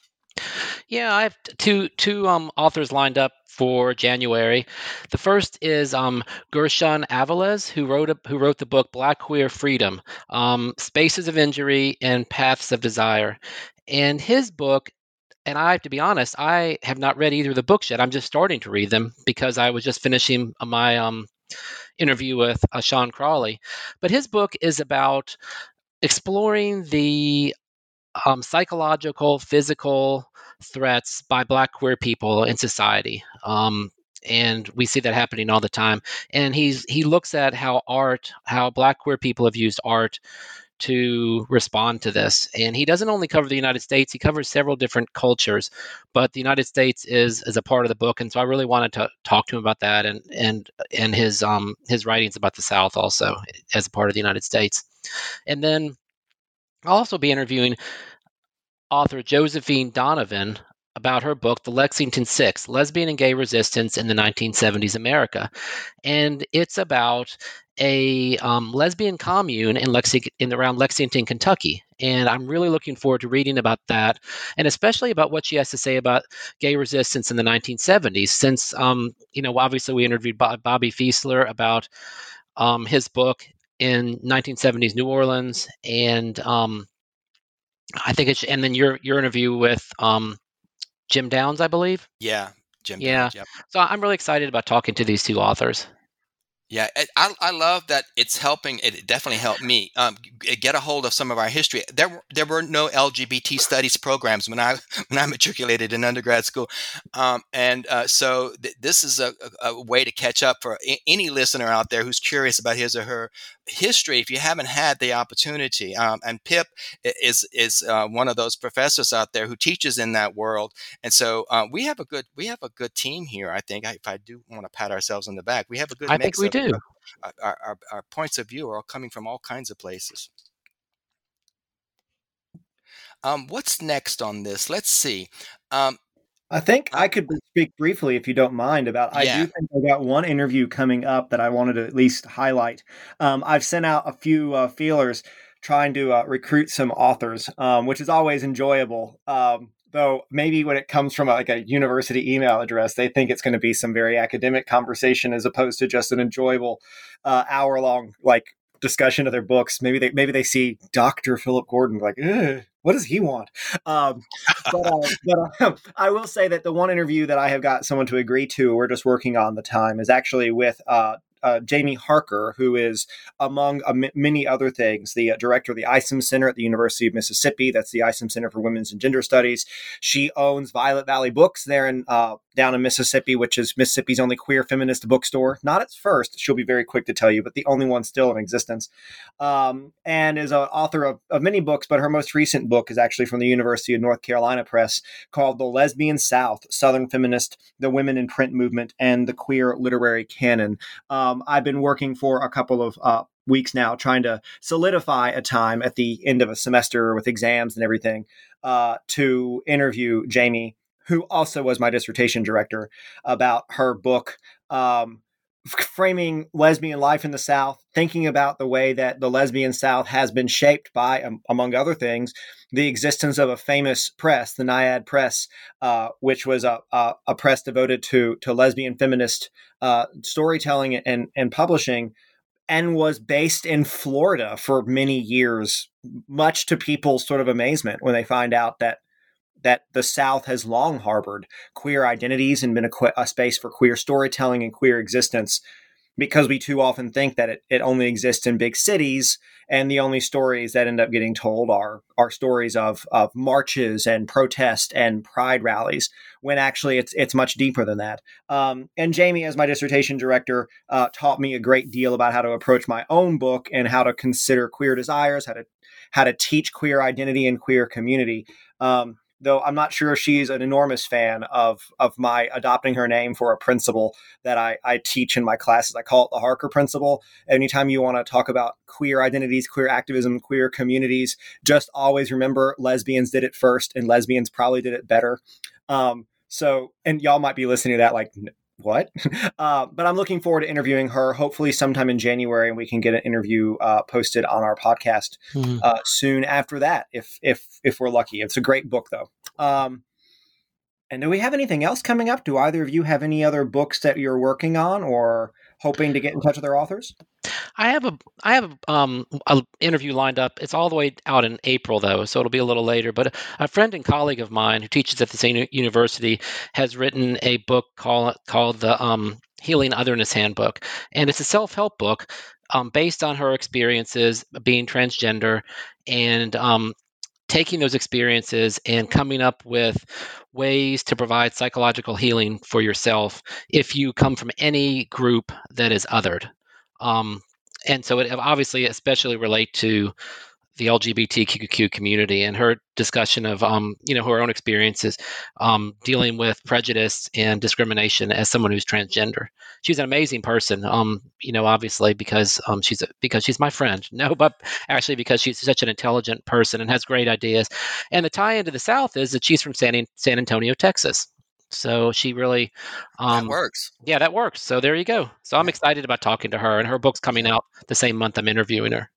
[SPEAKER 3] Yeah, I have two two um, authors lined up for January. The first is um, Gershun Avilez, who wrote a, who wrote the book Black Queer Freedom: um, Spaces of Injury and Paths of Desire. And his book and I have to be honest, I have not read either of the books yet. I'm just starting to read them because I was just finishing my um, interview with uh, Sean Crawley. But his book is about exploring the um, psychological, physical threats by Black queer people in society. Um, and we see that happening all the time. And he's he looks at how art, how Black queer people have used art to respond to this. And he doesn't only cover the United States, he covers several different cultures, but the United States is is a part of the book. And so I really wanted to talk to him about that and and and his um his writings about the South also as a part of the United States. And then I'll also be interviewing author Josephine Donovan about her book, The Lexington Six Lesbian and Gay Resistance in the 1970s America. And it's about a um, lesbian commune in, Lexi- in around Lexington, Kentucky. And I'm really looking forward to reading about that, and especially about what she has to say about gay resistance in the 1970s. Since, um, you know, obviously we interviewed Bobby Fieseler about um, his book in 1970s New Orleans, and um, I think it's, and then your your interview with um, Jim Downs, I believe.
[SPEAKER 2] Yeah, Jim.
[SPEAKER 3] Yeah.
[SPEAKER 2] Downs, yep.
[SPEAKER 3] So I'm really excited about talking to these two authors.
[SPEAKER 2] Yeah, I, I love that it's helping. It definitely helped me um, get a hold of some of our history. There there were no LGBT studies programs when I when I matriculated in undergrad school, um, and uh, so th- this is a, a, way to catch up for any listener out there who's curious about his or her history if you haven't had the opportunity. Um, and Pip is is uh, one of those professors out there who teaches in that world, and so uh, we have a good we have a good team here. I think if I do want to pat ourselves on the back, we have a good.
[SPEAKER 3] I think we do.
[SPEAKER 2] Uh, our, our, our points of view are all coming from all kinds of places. Um, what's next on this? Let's see. Um,
[SPEAKER 4] I think I could speak briefly, if you don't mind, about. I do think I got one interview coming up that I wanted to at least highlight. Um, I've sent out a few uh, feelers trying to uh, recruit some authors, um, which is always enjoyable. Um, though maybe when it comes from a, like a university email address, they think it's going to be some very academic conversation as opposed to just an enjoyable uh, hour long like discussion of their books. Maybe they maybe they see Doctor Philip Gordon like. What does he want? Um, but, uh, but uh, I will say that the one interview that I have got someone to agree to, we're just working on the time, is actually with uh, Jaime Harker, who is, among uh, m- many other things, the uh, director of the Isom Center at the University of Mississippi. That's the Isom Center for Women's and Gender Studies. She owns Violet Valley Books there in uh, down in Mississippi, which is Mississippi's only queer feminist bookstore. Not its first, she'll be very quick to tell you, but the only one still in existence. Um, and is an author of, of many books, but her most recent book is actually from the University of North Carolina Press called The Lesbian South Southern Feminist, the Women in Print Movement, and the Queer Literary Canon. Um, I've been working for a couple of uh, weeks now trying to solidify a time at the end of a semester with exams and everything uh, to interview Jaime who also was my dissertation director, about her book. Um, framing lesbian life in the South, thinking about the way that the lesbian South has been shaped by, um, among other things, the existence of a famous press, the Naiad Press, uh, which was a, a, a, press devoted to to lesbian feminist uh, storytelling and and publishing, and was based in Florida for many years, much to people's sort of amazement when they find out that that the South has long harbored queer identities and been a, a, space for queer storytelling and queer existence because we too often think that it, it only exists in big cities and the only stories that end up getting told are are stories of of marches and protest and pride rallies when actually it's it's much deeper than that. Um, and jaime as my dissertation director uh, taught me a great deal about how to approach my own book and how to consider queer desires how to how to teach queer identity and queer community. Um, though I'm not sure she's an enormous fan of of my adopting her name for a principle that I, I teach in my classes. I call it the Harker principle. Anytime you want to talk about queer identities, queer activism, queer communities, just always remember lesbians did it first and lesbians probably did it better. Um, so, and y'all might be listening to that like, what? Uh, but I'm looking forward to interviewing her. Hopefully, sometime in January, and we can get an interview uh, posted on our podcast mm-hmm. uh, soon after that, if if if we're lucky. It's a great book, though. Um, and do we have anything else coming up? Do either of you have any other books that you're working on or hoping to get in touch with their authors?
[SPEAKER 3] I have a I have a, um a interview lined up. It's all the way out in April though, so it'll be a little later. But a friend and colleague of mine who teaches at the same university has written a book called called the um, Healing Otherness Handbook, and it's a self help book um, based on her experiences being transgender and um, taking those experiences and coming up with ways to provide psychological healing for yourself if you come from any group that is othered. Um, and so it obviously especially relate to the LGBTQ community and her discussion of, um, you know, her own experiences um, dealing with prejudice and discrimination as someone who's transgender. She's an amazing person, um, you know, obviously because um, she's a, because she's my friend. No, but actually because she's such an intelligent person and has great ideas. And the tie into the South is that she's from San San Antonio, Texas. So she really
[SPEAKER 2] um, that works.
[SPEAKER 3] Yeah, that works. So there you go. So I'm excited about talking to her, and her book's coming out the same month I'm interviewing her.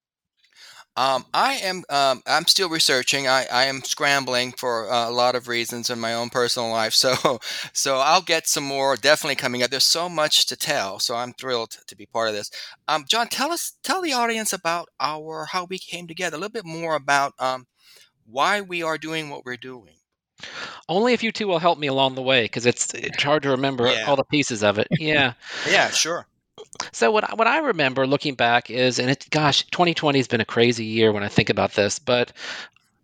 [SPEAKER 2] Um, I am. Um, I'm still researching. I, I am scrambling for uh, a lot of reasons in my own personal life. So, so I'll get some more definitely coming up. There's so much to tell. So I'm thrilled to be part of this. Um, John, tell us, tell the audience about our how we came together. A little bit more about um, why we are doing what we're doing.
[SPEAKER 3] Only if you two will help me along the way, because it's it's hard to remember yeah. all the pieces of it. Yeah.
[SPEAKER 2] yeah. Sure.
[SPEAKER 3] So what what I remember looking back is, and it, gosh, 2020 has been a crazy year when I think about this. But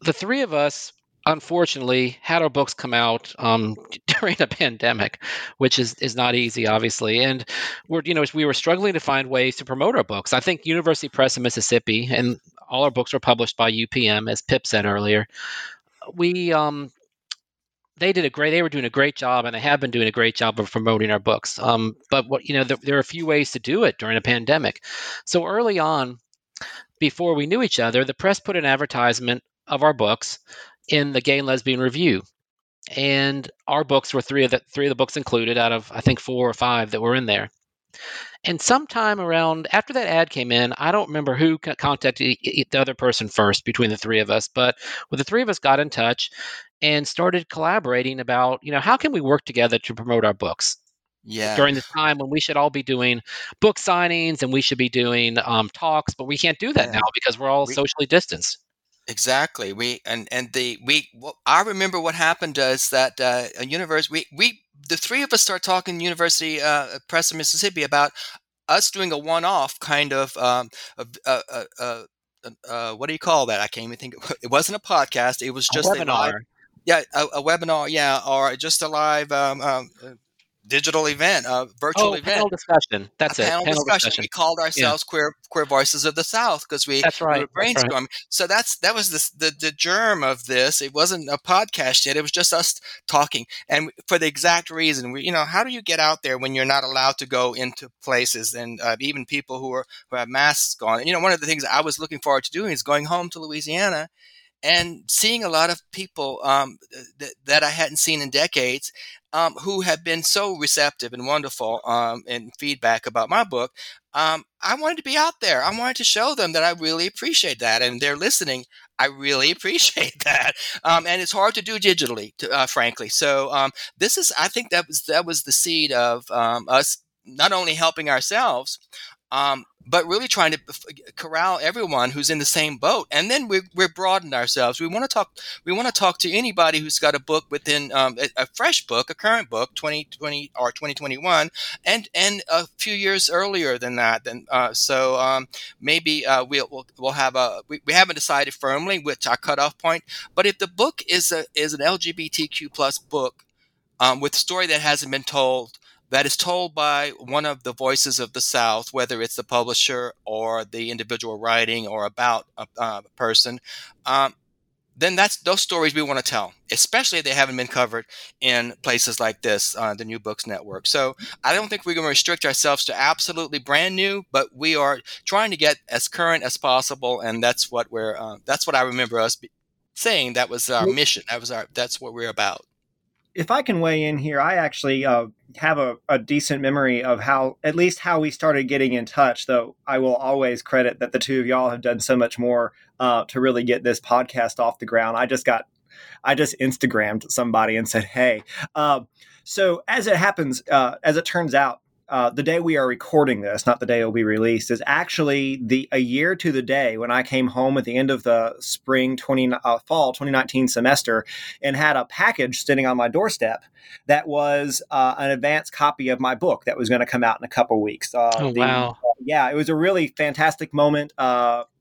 [SPEAKER 3] the three of us, unfortunately, had our books come out um, during a pandemic, which is is not easy, obviously. And we're you know we were struggling to find ways to promote our books. I think University Press in Mississippi, and all our books were published by UPM, as Pip said earlier. We um, they did a great they were doing a great job and they have been doing a great job of promoting our books. Um, but what you know there, there, are a few ways to do it during a pandemic. So early on before we knew each other the press put an advertisement of our books in the gay and lesbian review. And our books were three of the three of the books included out of i think four or five that were in there and sometime around after that ad came in, I don't remember who contacted the other person first between the three of us, but when the three of us got in touch and started collaborating about, you know, how can we work together to promote our books?
[SPEAKER 2] Yeah.
[SPEAKER 3] During this time when we should all be doing book signings and we should be doing um, talks, but we can't do that yeah. now because we're all we, socially distanced.
[SPEAKER 2] Exactly. We and and the we. Well, I remember what happened is that uh, a universe we we the three of us start talking University uh, Press of Mississippi about us doing a one-off kind of um, uh, uh, uh, uh, what do you call that? I can't even think. It wasn't a podcast. It was just
[SPEAKER 3] a webinar.
[SPEAKER 2] A live, yeah, a, a, webinar. Yeah, or just a live um, um, digital event, a virtual
[SPEAKER 3] oh,
[SPEAKER 2] event.
[SPEAKER 3] Panel discussion. That's
[SPEAKER 2] a
[SPEAKER 3] it.
[SPEAKER 2] Panel,
[SPEAKER 3] panel
[SPEAKER 2] discussion.
[SPEAKER 3] discussion.
[SPEAKER 2] We called ourselves yeah. queer queer voices of the South because we,
[SPEAKER 3] that's right.
[SPEAKER 2] we were brainstorming. That's right. So that's that was the, the the germ of this. It wasn't a podcast yet. It was just us talking, and for the exact reason, we you know how do you get out there when you're not allowed to go into places and uh, even people who are who have masks on. You know, one of the things I was looking forward to doing is going home to Louisiana and seeing a lot of people um, th- that I hadn't seen in decades um, who have been so receptive and wonderful um, in feedback about my book. Um, I wanted to be out there. I wanted to show them that I really appreciate that, and they're listening. I really appreciate that, um, and it's hard to do digitally, to, uh, frankly. So um, this is, I think that was that was the seed of us not only helping ourselves, um, but really trying to corral everyone who's in the same boat. And then we we broadened ourselves. We want to talk. We want to talk to anybody who's got a book within um, a, a, fresh book, a current book, 2020 or 2021, and and a few years earlier than that. Then uh, so um, maybe uh, we'll, we'll, we'll have a. We, we haven't decided firmly which our cutoff point. But if the book is a is an LGBTQ plus book um, with a story that hasn't been told that is told by one of the voices of the South, whether it's the publisher or the individual writing or about a, uh, person, um, then that's those stories we want to tell, especially if they haven't been covered in places like this, uh, the New Books Network. So I don't think we're going to restrict ourselves to absolutely brand new, but we are trying to get as current as possible, and that's what we're. Uh, that's what I remember us saying. That was our mission. That was our. That's what we're about
[SPEAKER 4] if I can weigh in here, I actually uh, have a, a, decent memory of how, at least how we started getting in touch. Though I will always credit that the two of y'all have done so much more uh, to really get this podcast off the ground. I just got, I just Instagrammed somebody and said, "Hey." Uh, so as it happens, uh, as it turns out, uh, the day we are recording this, not the day it will be released, is actually the a year to the day when I came home at the end of the spring twenty uh, fall twenty nineteen semester and had a package sitting on my doorstep that was uh, an advanced copy of my book that was going to come out in a couple weeks.
[SPEAKER 3] Uh, oh
[SPEAKER 4] the,
[SPEAKER 3] wow!
[SPEAKER 4] yeah, it was a really fantastic moment.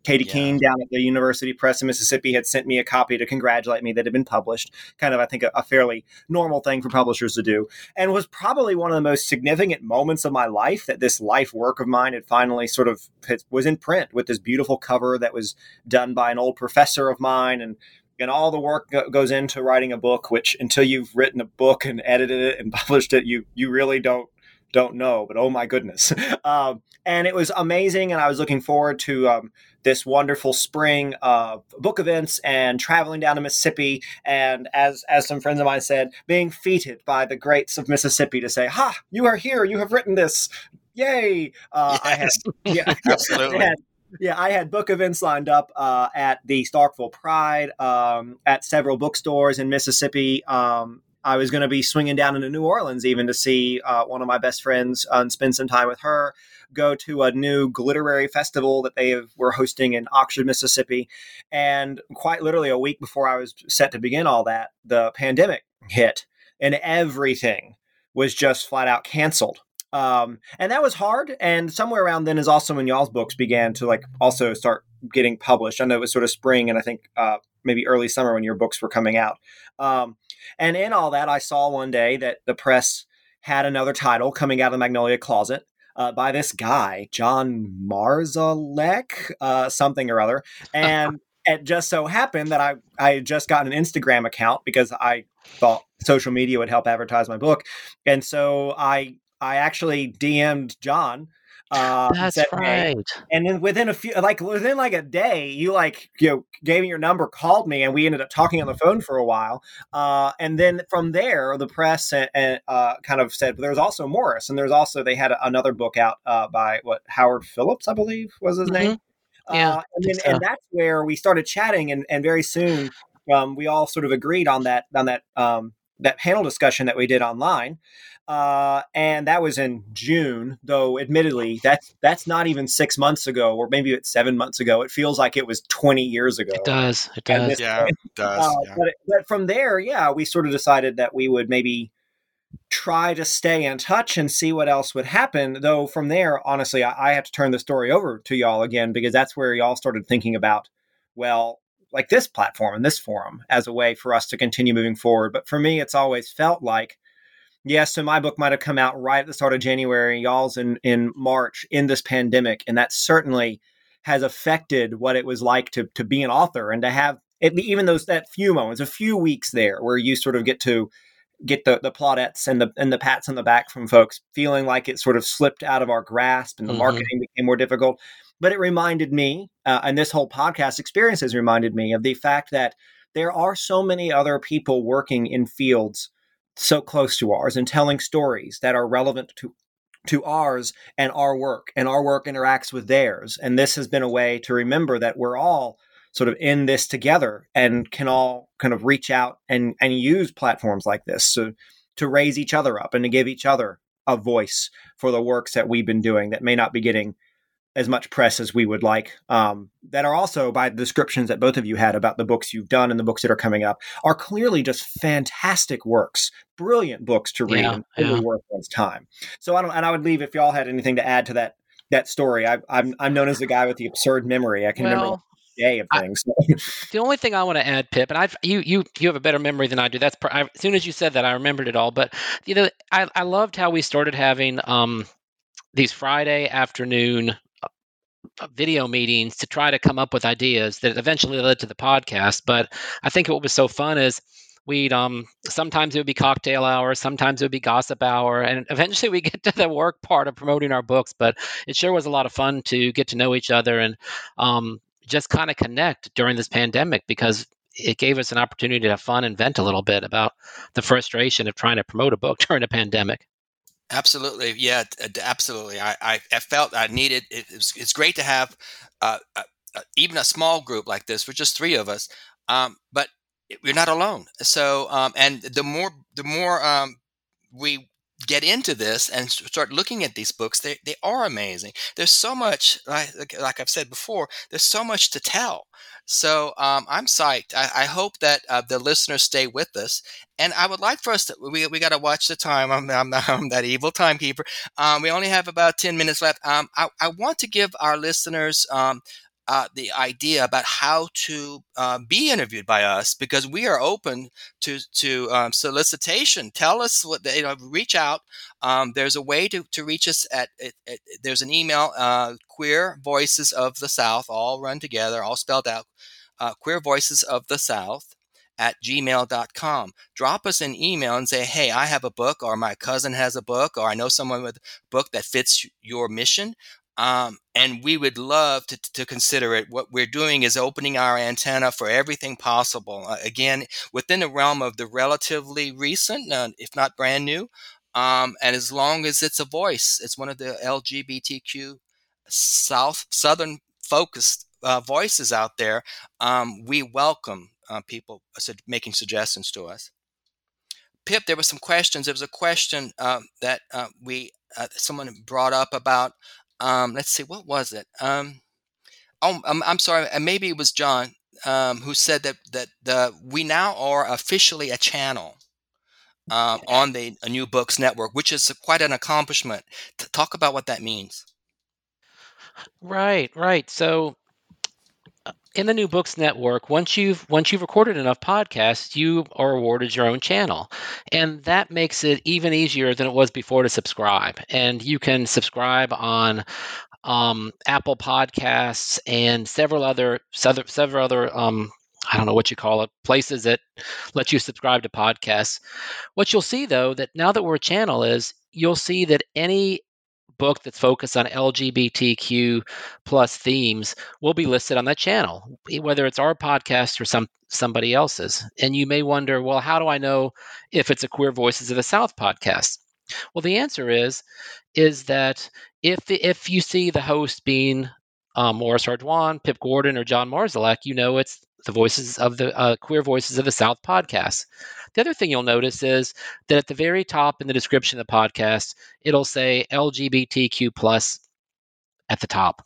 [SPEAKER 4] Katie yeah. Keene down at the University Press in Mississippi had sent me a copy to congratulate me that had been published. Kind of, I think, a, a, fairly normal thing for publishers to do, and was probably one of the most significant moments of my life that this life work of mine had finally sort of was in print with this beautiful cover that was done by an old professor of mine and and all the work goes into writing a book which until you've written a book and edited it and published it you you really don't don't know, but oh my goodness. Um, and it was amazing. And I was looking forward to um, this wonderful spring of book events and traveling down to Mississippi. And as, as some friends of mine said, being feted by the greats of Mississippi to say, Ha, you are here. You have written this. Yay.
[SPEAKER 2] Uh, yes. I had, yeah, absolutely. I had,
[SPEAKER 4] yeah, I had book events lined up uh, at the Starkville Pride, um, at several bookstores in Mississippi. Um, I was going to be swinging down into New Orleans even to see uh, one of my best friends uh, and spend some time with her. Go to a new glitterary festival that they were hosting in Oxford, Mississippi, and quite literally a week before I was set to begin all that, the pandemic hit, and everything was just flat out canceled. Um, and that was hard. And somewhere around then is also when y'all's books began to like also start getting published. I know it was sort of spring, and I think uh, maybe early summer when your books were coming out. Um, and in all that, I saw one day that the press had another title coming out of the Magnolia Closet. Uh, by this guy, John Marszalek, uh, something or other. And it just so happened that I, I had just got an Instagram account because I thought social media would help advertise my book. And so I I actually DM'd John
[SPEAKER 3] uh, That's said, right. Hey.
[SPEAKER 4] And then within a few, like within like a day, you like you know gave me your number, called me, and we ended up talking on the phone for a while. Uh, and then from there, the press and, and uh, kind of said, but there was also Morris, and there's also they had a, another book out uh, by what Howard Phillips, I believe, was his mm-hmm. name.
[SPEAKER 3] Yeah,
[SPEAKER 4] uh, and, then, so. and that's where we started chatting, and, and very soon um, we all sort of agreed on that on that um, that panel discussion that we did online. Uh, and that was in June. Though, admittedly, that's that's not even six months ago, or maybe it's seven months ago. It feels like it was twenty years ago.
[SPEAKER 3] It does. It does.
[SPEAKER 2] Yeah, it does. Uh,
[SPEAKER 4] yeah. But, but from there, yeah, we sort of decided that we would maybe try to stay in touch and see what else would happen. Though from there, honestly, I, I have to turn the story over to y'all again because that's where y'all started thinking about, well, like this platform and this forum as a way for us to continue moving forward. But for me, it's always felt like, yes, so my book might have come out right at the start of January, y'all's in, in March in this pandemic. And that certainly has affected what it was like to, to be an author and to have it, even those that few moments, a few weeks there where you sort of get to get the the plaudits and the and the pats on the back from folks, feeling like it sort of slipped out of our grasp and the mm-hmm. marketing became more difficult. But it reminded me, uh, and this whole podcast experience has reminded me of the fact that there are so many other people working in fields so close to ours and telling stories that are relevant to to ours and our work and our work interacts with theirs. And this has been a way to remember that we're all sort of in this together and can all kind of reach out and and use platforms like this to to raise each other up and to give each other a voice for the works that we've been doing that may not be getting as much press as we would like um, that are also by the descriptions that both of you had about the books you've done and the books that are coming up are clearly just fantastic works brilliant books to read yeah, and totally yeah. worth one's time. So i don't and i would leave if y'all had anything to add to that that story. I, am I'm, I'm known as the guy with the absurd memory. I can well, remember day of things.
[SPEAKER 3] I, the only thing i want to add pip and i've you you you have a better memory than i do. That's I, as soon as you said that i remembered it all but you know i, I loved how we started having um these friday afternoon video meetings to try to come up with ideas that eventually led to the podcast. But I think what was so fun is we'd um sometimes it would be cocktail hour, sometimes it would be gossip hour, and eventually we get to the work part of promoting our books. But it sure was a lot of fun to get to know each other and um, just kind of connect during this pandemic because it gave us an opportunity to have fun and vent a little bit about the frustration of trying to promote a book during a pandemic.
[SPEAKER 2] Absolutely, yeah, absolutely. I, I, I felt I needed. It, it's, it's great to have uh, uh, uh, even a small group like this. We're just three of us, um, but we're not alone. So, um, and the more the more um, we get into this and start looking at these books, they, they are amazing. There's so much, like, like I've said before, there's so much to tell. So um, I'm psyched. I, I hope that uh, the listeners stay with us. And I would like for us to, we, we got to watch the time. I'm, I'm, I'm, that evil timekeeper. Um, we only have about 10 minutes left. Um, I, I want to give our listeners um, uh, the idea about how to uh, be interviewed by us because we are open to to um, solicitation. Tell us what you know. Reach out. Um, there's a way to, to reach us at, at, at there's an email uh, queer voices of the south all run together all spelled out uh, queer voices of the south at gmail.com. Drop us an email and say, hey, I have a book, or my cousin has a book, or I know someone with a book that fits your mission. Um, and we would love to, to consider it. What we're doing is opening our antenna for everything possible. Uh, again, within the realm of the relatively recent, uh, if not brand new, um, and as long as it's a voice, it's one of the LGBTQ South Southern focused uh, voices out there. Um, we welcome uh, people making suggestions to us. Pip, there were some questions. There was a question uh, that uh, we uh, someone brought up about um, let's see, what was it? Um, oh, I'm, I'm sorry, maybe it was John um, who said that that the we now are officially a channel um, on the New Books Network, which is quite an accomplishment. To talk about what that means.
[SPEAKER 3] Right, right. So in the new books network once you've once you've recorded enough podcasts you are awarded your own channel and that makes it even easier than it was before to subscribe and you can subscribe on um, apple podcasts and several other several, other um, I don't know what you call it, places that let you subscribe to podcasts. What you'll see though, that now that we're a channel is you'll see that any book that's focused on LGBTQ plus themes will be listed on that channel, whether it's our podcast or some somebody else's. And you may wonder, well, how do I know if it's a Queer Voices of the South podcast? Well, the answer is is that if if you see the host being um, Morris Ardoin, Pip Gordon, or John Marszalek, you know it's the voices of the uh, Queer Voices of the South podcast. The other thing you'll notice is that at the very top in the description of the podcast, it'll say LGBTQ plus at the top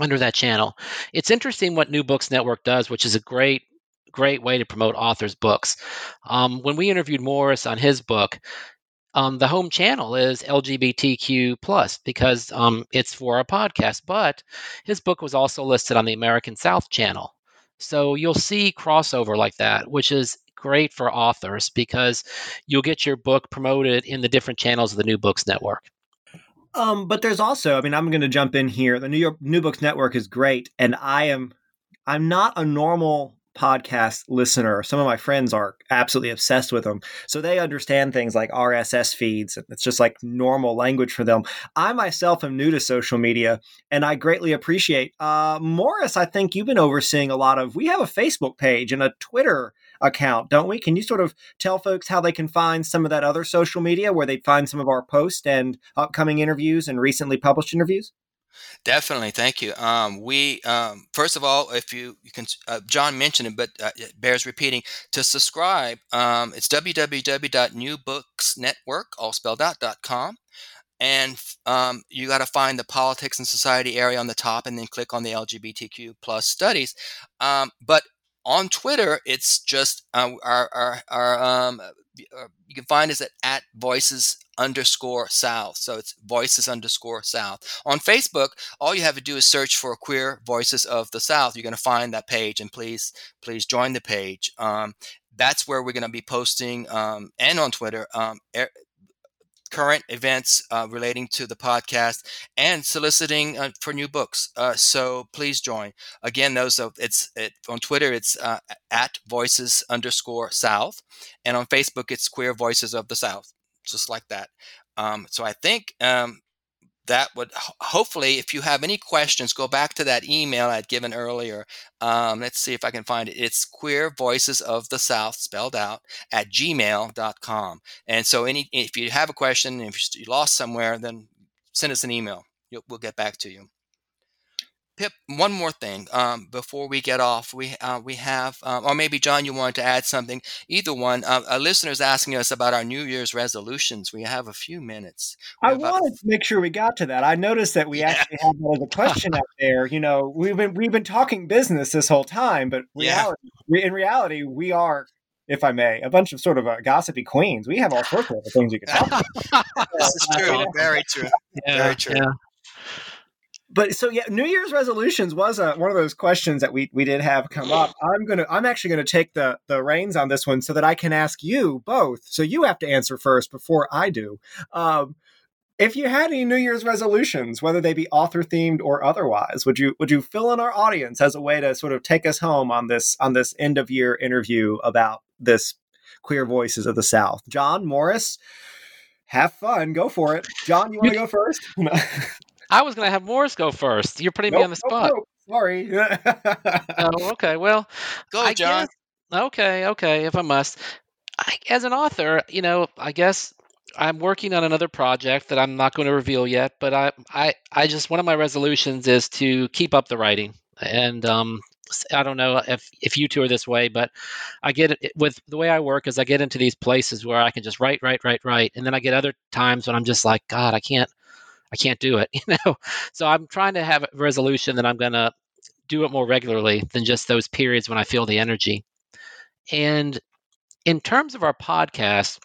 [SPEAKER 3] under that channel. It's interesting what New Books Network does, which is a great, great way to promote authors' books. Um, when we interviewed Morris on his book, um, the home channel is LGBTQ plus because um, it's for a podcast. But his book was also listed on the American South channel, so you'll see crossover like that, which is great for authors because you'll get your book promoted in the different channels of the New Books Network.
[SPEAKER 4] Um, but there's also, I mean, I'm going to jump in here. The New York New Books Network is great, and I am, I'm not a normal podcast listener. Some of my friends are absolutely obsessed with them. So they understand things like RSS feeds. It's just like normal language for them. I myself am new to social media and I greatly appreciate. Uh, Morris, I think you've been overseeing a lot of, we have a Facebook page and a Twitter account, don't we? Can you sort of tell folks how they can find some of that other social media where they'd find some of our posts and upcoming interviews and recently published interviews?
[SPEAKER 2] Definitely, thank you. Um, we um, first of all, if you you can, uh, John mentioned it, but uh, it bears repeating. To subscribe, um, it's www.newbooksnetwork, all spelled out, dot com, and um, you got to find the politics and society area on the top, and then click on the LGBTQ plus studies. Um, but on Twitter, it's just uh, our our, our um, uh, you can find us at, at voices underscore south. So it's voices underscore south. On Facebook, all you have to do is search for queer voices of the south. You're going to find that page, and please, please join the page. Um, that's where we're going to be posting, um, and on Twitter, um, er- current events uh, relating to the podcast and soliciting uh, for new books. Uh, so please join. Again, those of it's it, on Twitter. It's uh, at voices underscore south, and on Facebook it's queer voices of the south, just like that. Um, so I think um, that would hopefully, if you have any questions, go back to that email I'd given earlier. Um, let's see if I can find it. It's queer voices of the South spelled out at gmail.com. And so, any if you have a question, if you lost somewhere, then send us an email. we'll get back to you. Pip, one more thing um, before we get off. We uh, we have, um, or maybe John, you wanted to add something. Either one. Uh, a listener's asking us about our New Year's resolutions. We have a few minutes.
[SPEAKER 4] We I wanted to make sure we got to that. I noticed that we yeah. actually had that as a question out there. You know, we've been we've been talking business this whole time, but reality, yeah. in reality, we are if I may, a bunch of sort of uh, gossipy queens. We have all sorts of things you can talk about.
[SPEAKER 2] this is true. Very true. Yeah, Very true. Yeah
[SPEAKER 4] but so yeah, New Year's resolutions was a, uh, one of those questions that we we did have come up. I'm gonna I'm actually gonna take the the reins on this one so that I can ask you both. So you have to answer first before I do. Um, if you had any New Year's resolutions, whether they be author themed or otherwise, would you would you fill in our audience as a way to sort of take us home on this on this end of year interview about this queer voices of the South? John Morris, have fun, go for it. John, you want to go first?
[SPEAKER 3] I was going to have Morris go first. You're putting nope, me on the spot. Nope, nope.
[SPEAKER 4] Sorry.
[SPEAKER 3] oh, okay. Well,
[SPEAKER 2] go, I John.
[SPEAKER 3] Guess, okay, okay. If I must, I, as an author, you know, I guess I'm working on another project that I'm not going to reveal yet. But I, I, I just one of my resolutions is to keep up the writing, and um, I don't know if if you two are this way, but I get it with the way I work is I get into these places where I can just write, write, write, write, and then I get other times when I'm just like, God, I can't. I can't do it, you know. So I'm trying to have a resolution that I'm going to do it more regularly than just those periods when I feel the energy. And in terms of our podcast,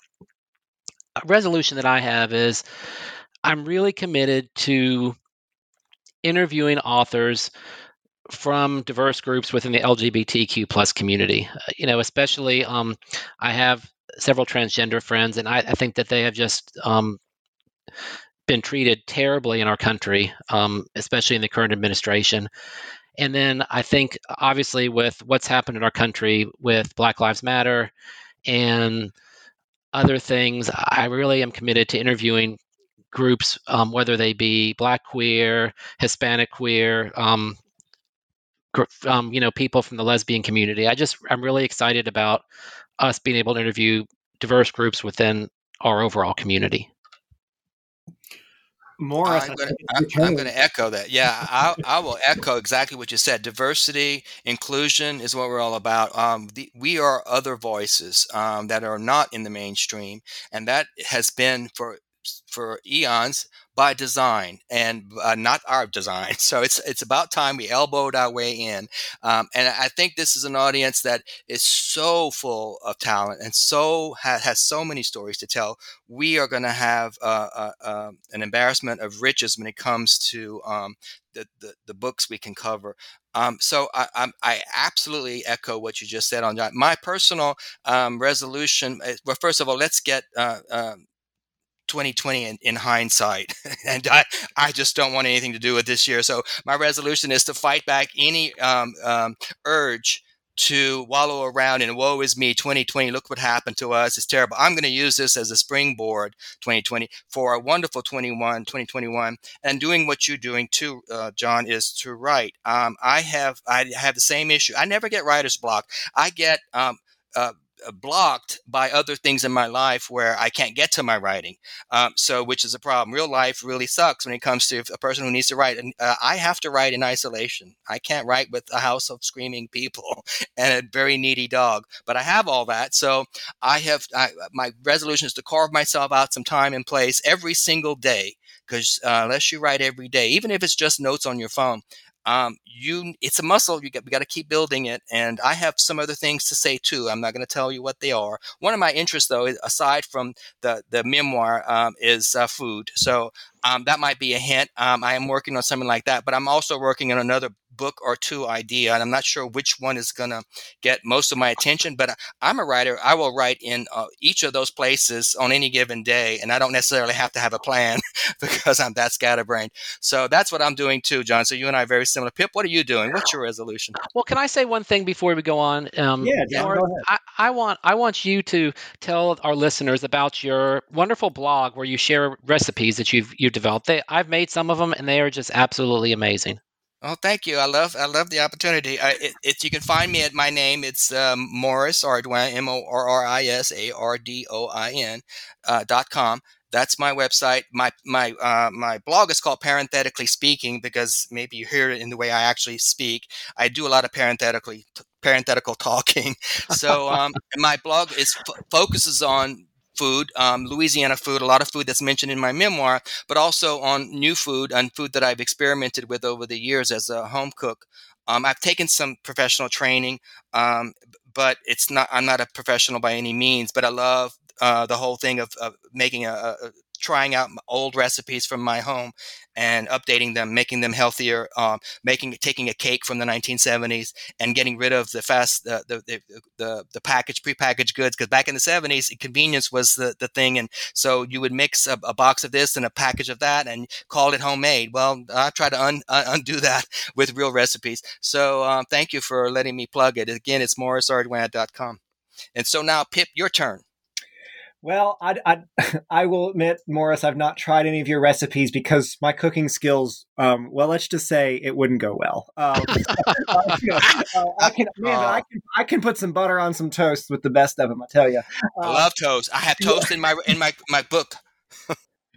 [SPEAKER 3] a resolution that I have is I'm really committed to interviewing authors from diverse groups within the LGBTQ plus community. Uh, you know, especially um, I have several transgender friends, and I, I think that they have just um, been treated terribly in our country, um, especially in the current administration. And then I think, obviously, with what's happened in our country with Black Lives Matter and other things, I really am committed to interviewing groups, um, whether they be Black queer, Hispanic queer, um, um, you know, people from the lesbian community. I just I'm really excited about us being able to interview diverse groups within our overall community.
[SPEAKER 4] Morris,
[SPEAKER 2] I'm going to echo that. Yeah, I, I, will echo exactly what you said. Diversity, inclusion is what we're all about. Um, the, we are other voices um, that are not in the mainstream, and that has been for for eons by design and uh, not our design. So it's it's about time we elbowed our way in. Um, and I think this is an audience that is so full of talent and so ha- has so many stories to tell. We are going to have uh, uh, um, an embarrassment of riches when it comes to um, the, the, the books we can cover. Um, so I, I, I, absolutely echo what you just said on that. My personal um, resolution. Eh, well, first of all, let's get uh, um, 2020 in, in hindsight. and I, I just don't want anything to do with this year. So my resolution is to fight back any um, um, urge to wallow around in woe is me 2020 look what happened to us it's terrible i'm going to use this as a springboard 2020 for a wonderful 21 2021 and doing what you're doing too uh, john is to write um, i have i have the same issue i never get writer's block i get um, uh, blocked by other things in my life where I can't get to my writing. Um, so, which is a problem. Real life really sucks when it comes to a person who needs to write. And uh, I have to write in isolation. I can't write with a house of screaming people and a very needy dog. But I have all that. So, I have I, my resolution is to carve myself out some time and place every single day because uh, unless you write every day, even if it's just notes on your phone, um, you it's a muscle you got we got to keep building it and i have some other things to say too i'm not going to tell you what they are. One of my interests though aside from the the memoir um, is uh, food so um, that might be a hint um, i am working on something like that but i'm also working on another book or two idea, and I'm not sure which one is going to get most of my attention. But I'm a writer. I will write in uh, each of those places on any given day, and I don't necessarily have to have a plan because I'm that scatterbrained. So that's what I'm doing too, John. So you and I are very similar. Pip, what are you doing? What's your resolution?
[SPEAKER 3] Well, can I say one thing before we go on?
[SPEAKER 4] Um, yeah, John, go
[SPEAKER 3] ahead. I, I want I want you to tell our listeners about your wonderful blog where you share recipes that you've you've developed. They, I've made some of them, and they are just absolutely amazing.
[SPEAKER 2] Oh, thank you. I love I love the opportunity. I, it, it, you can find me at my name. It's um, Morris Ardoin, M O R R I S A R D O I N uh, dot com. That's my website. My my uh, my blog is called Parenthetically Speaking because maybe you hear it in the way I actually speak. I do a lot of parenthetically parenthetical talking. So um, my blog is f- focuses on food, um, Louisiana food, a lot of food that's mentioned in my memoir, but also on new food and food that I've experimented with over the years as a home cook. Um, I've taken some professional training, um, but it's not. I'm not a professional by any means. But I love uh, the whole thing of, of making a, a, trying out old recipes from my home and updating them, making them healthier, um, making taking a cake from the 1970s and getting rid of the fast the the the, the, the packaged prepackaged goods because back in the 70s convenience was the, the thing and so you would mix a, a, box of this and a package of that and call it homemade. Well, I try to un, uh, undo that with real recipes. So um, thank you for letting me plug it. Again, it's morrisardoin.com. And so now, Pip, your turn.
[SPEAKER 4] Well, I, I, I, will admit, Morris, I've not tried any of your recipes because my cooking skills, um, well, let's just say it wouldn't go well. Um, uh, you know, uh, I can, man, I can, I can put some butter on some toast with the best of them. I tell you.
[SPEAKER 2] I uh, love toast. I have toast in my in my my book.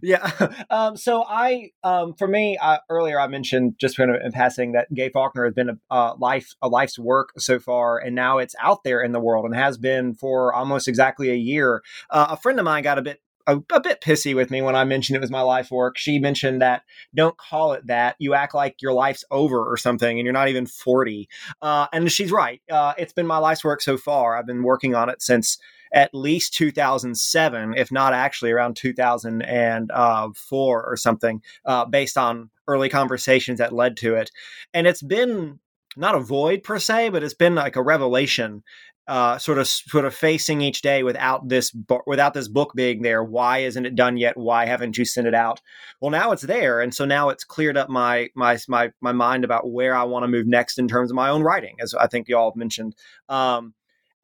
[SPEAKER 4] Yeah. Um, so I, um, for me, uh, earlier I mentioned just kind of in passing that Gay Faulkner has been a life, a life's work so far, and now it's out there in the world and has been for almost exactly a year. Uh, a friend of mine got a bit a, a, bit pissy with me when I mentioned it was my life work. She mentioned that don't call it that. You act like your life's over or something, and you're not even 40. Uh, and she's right. Uh, it's been my life's work so far. I've been working on it since at least 2007, if not actually around 2004 or something, uh, based on early conversations that led to it. And it's been not a void per se, but it's been like a revelation uh, sort of sort of facing each day without this without this book being there. Why isn't it done yet? Why haven't you sent it out? Well, now it's there, and so now it's cleared up my my my my mind about where I want to move next in terms of my own writing, as I think y'all have mentioned. Um,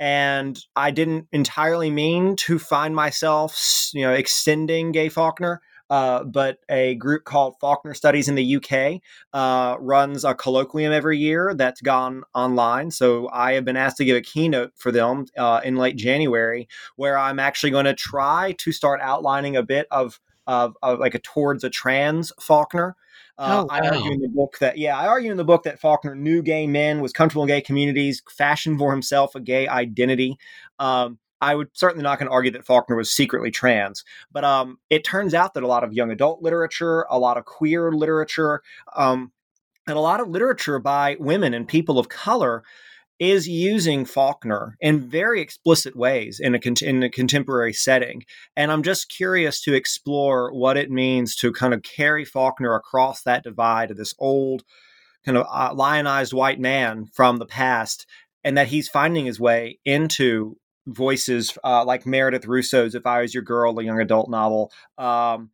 [SPEAKER 4] and I didn't entirely mean to find myself, you know, extending Gay Faulkner. Uh, but a group called Faulkner Studies in the UK uh, runs a colloquium every year that's gone online. So I have been asked to give a keynote for them uh, in late January, where I'm actually going to try to start outlining a bit of, of, of like a towards a trans Faulkner. Uh, oh, wow. I argue in the book that yeah, I argue in the book that Faulkner knew gay men, was comfortable in gay communities, fashioned for himself a gay identity. Um, I would certainly not going to argue that Faulkner was secretly trans, but um, it turns out that a lot of young adult literature, a lot of queer literature, um, and a lot of literature by women and people of color is using Faulkner in very explicit ways in a, in a contemporary setting. And I'm just curious to explore what it means to kind of carry Faulkner across that divide of this old, kind of uh, lionized white man from the past, and that he's finding his way into voices uh, like Meredith Russo's "If I Was Your Girl," a young adult novel. Um,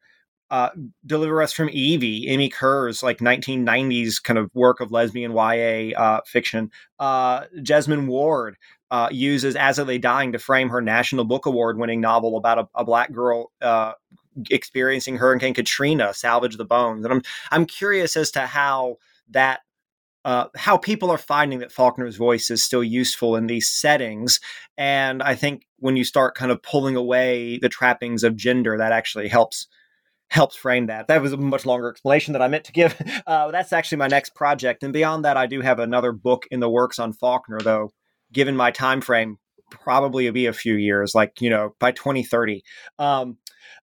[SPEAKER 4] uh, Deliver Us from Evie, M.E. Kerr's like 1990s kind of work of lesbian YA uh, fiction. Uh, Jesmyn Ward uh, uses As I Lay Dying to frame her National Book Award winning novel about a, a black girl uh, experiencing Hurricane Katrina, Salvage the Bones. And I'm, I'm curious as to how that uh, how people are finding that Faulkner's voice is still useful in these settings. And I think when you start kind of pulling away the trappings of gender, that actually helps helps frame that. That was a much longer explanation that I meant to give. Uh, that's actually my next project, and beyond that, I do have another book in the works on Faulkner. Though, given my time frame, probably be a few years, like you know, by 2030. Um,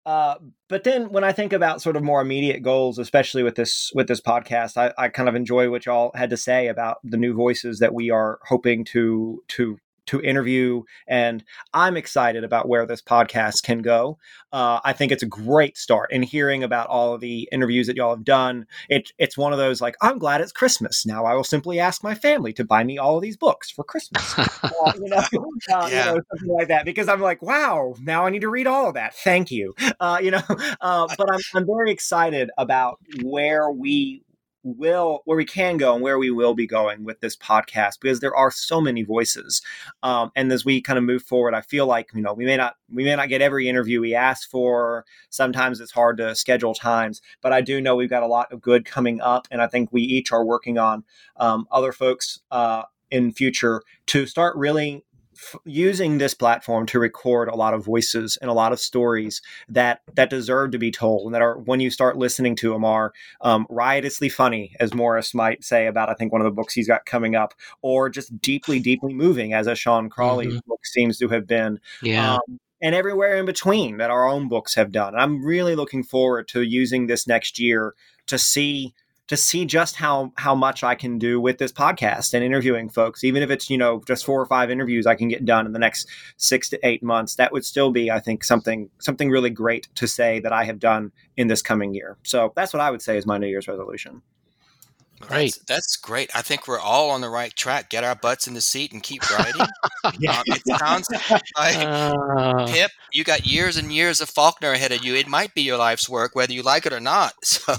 [SPEAKER 4] uh, but then when I think about sort of more immediate goals, especially with this with this podcast, I, I kind of enjoy what y'all had to say about the new voices that we are hoping to to to interview. And I'm excited about where this podcast can go. Uh, I think it's a great start. And hearing about all of the interviews that y'all have done, it, it's one of those like, I'm glad it's Christmas. Now I will simply ask my family to buy me all of these books for Christmas. uh, you, know, uh, yeah. you know, something like that. Because I'm like, wow, now I need to read all of that. Thank you. Uh, you know, uh, but I'm, I'm very excited about where we will where we can go and where we will be going with this podcast because there are so many voices. Um, and as we kind of move forward i feel like you know we may not we may not get every interview we ask for. Sometimes it's hard to schedule times but i do know we've got a lot of good coming up and i think we each are working on um, other folks uh, in future to start really using this platform to record a lot of voices and a lot of stories that that deserve to be told and that are when you start listening to them are um, riotously funny as morris might say about i think one of the books he's got coming up or just deeply deeply moving as Ashon Crawley mm-hmm. book seems to have been
[SPEAKER 3] yeah um,
[SPEAKER 4] and everywhere in between that our own books have done. And I'm really looking forward to using this next year to see to see just how how much I can do with this podcast and interviewing folks. Even if it's you know just four or five interviews I can get done in the next six to eight months, that would still be I think something something really great to say that I have done in this coming year. So that's what I would say is my New Year's resolution.
[SPEAKER 2] Great. That's, that's, great. I think we're all on the right track. Get our butts in the seat and keep writing. yeah. Um, it sounds like uh, Pip, you got years and years of Faulkner ahead of you. It might be your life's work, whether you like it or not. So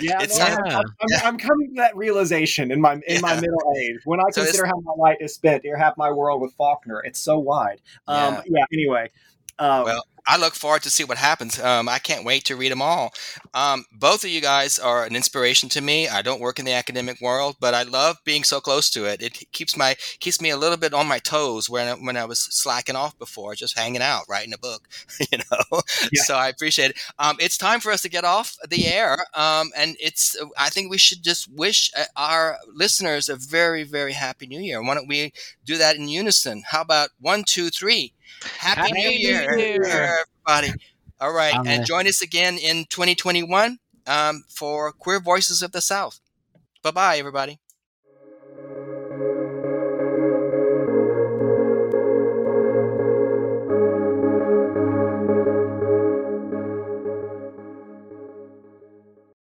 [SPEAKER 4] yeah, it's no, I'm, I'm, I'm, coming to that realization in my in yeah. my middle age when I so consider how my life is spent. Here, half my world with Faulkner. It's so wide. Um, yeah. yeah anyway.
[SPEAKER 2] Um, well, I look forward to see what happens. Um, I can't wait to read them all. Um, both of you guys are an inspiration to me. I don't work in the academic world, but I love being so close to it. It keeps my keeps me a little bit on my toes when I, when I was slacking off before, just hanging out, writing a book. You know, yeah. so I appreciate it. Um, it's time for us to get off the air, um, and it's. I think we should just wish uh, our listeners a very very happy New Year. Why don't we do that in unison? How about one, two, three? Happy, Happy New, Year, Year, everybody. All right, and join us again in 2021 um, for Queer Voices of the South. Bye bye, everybody.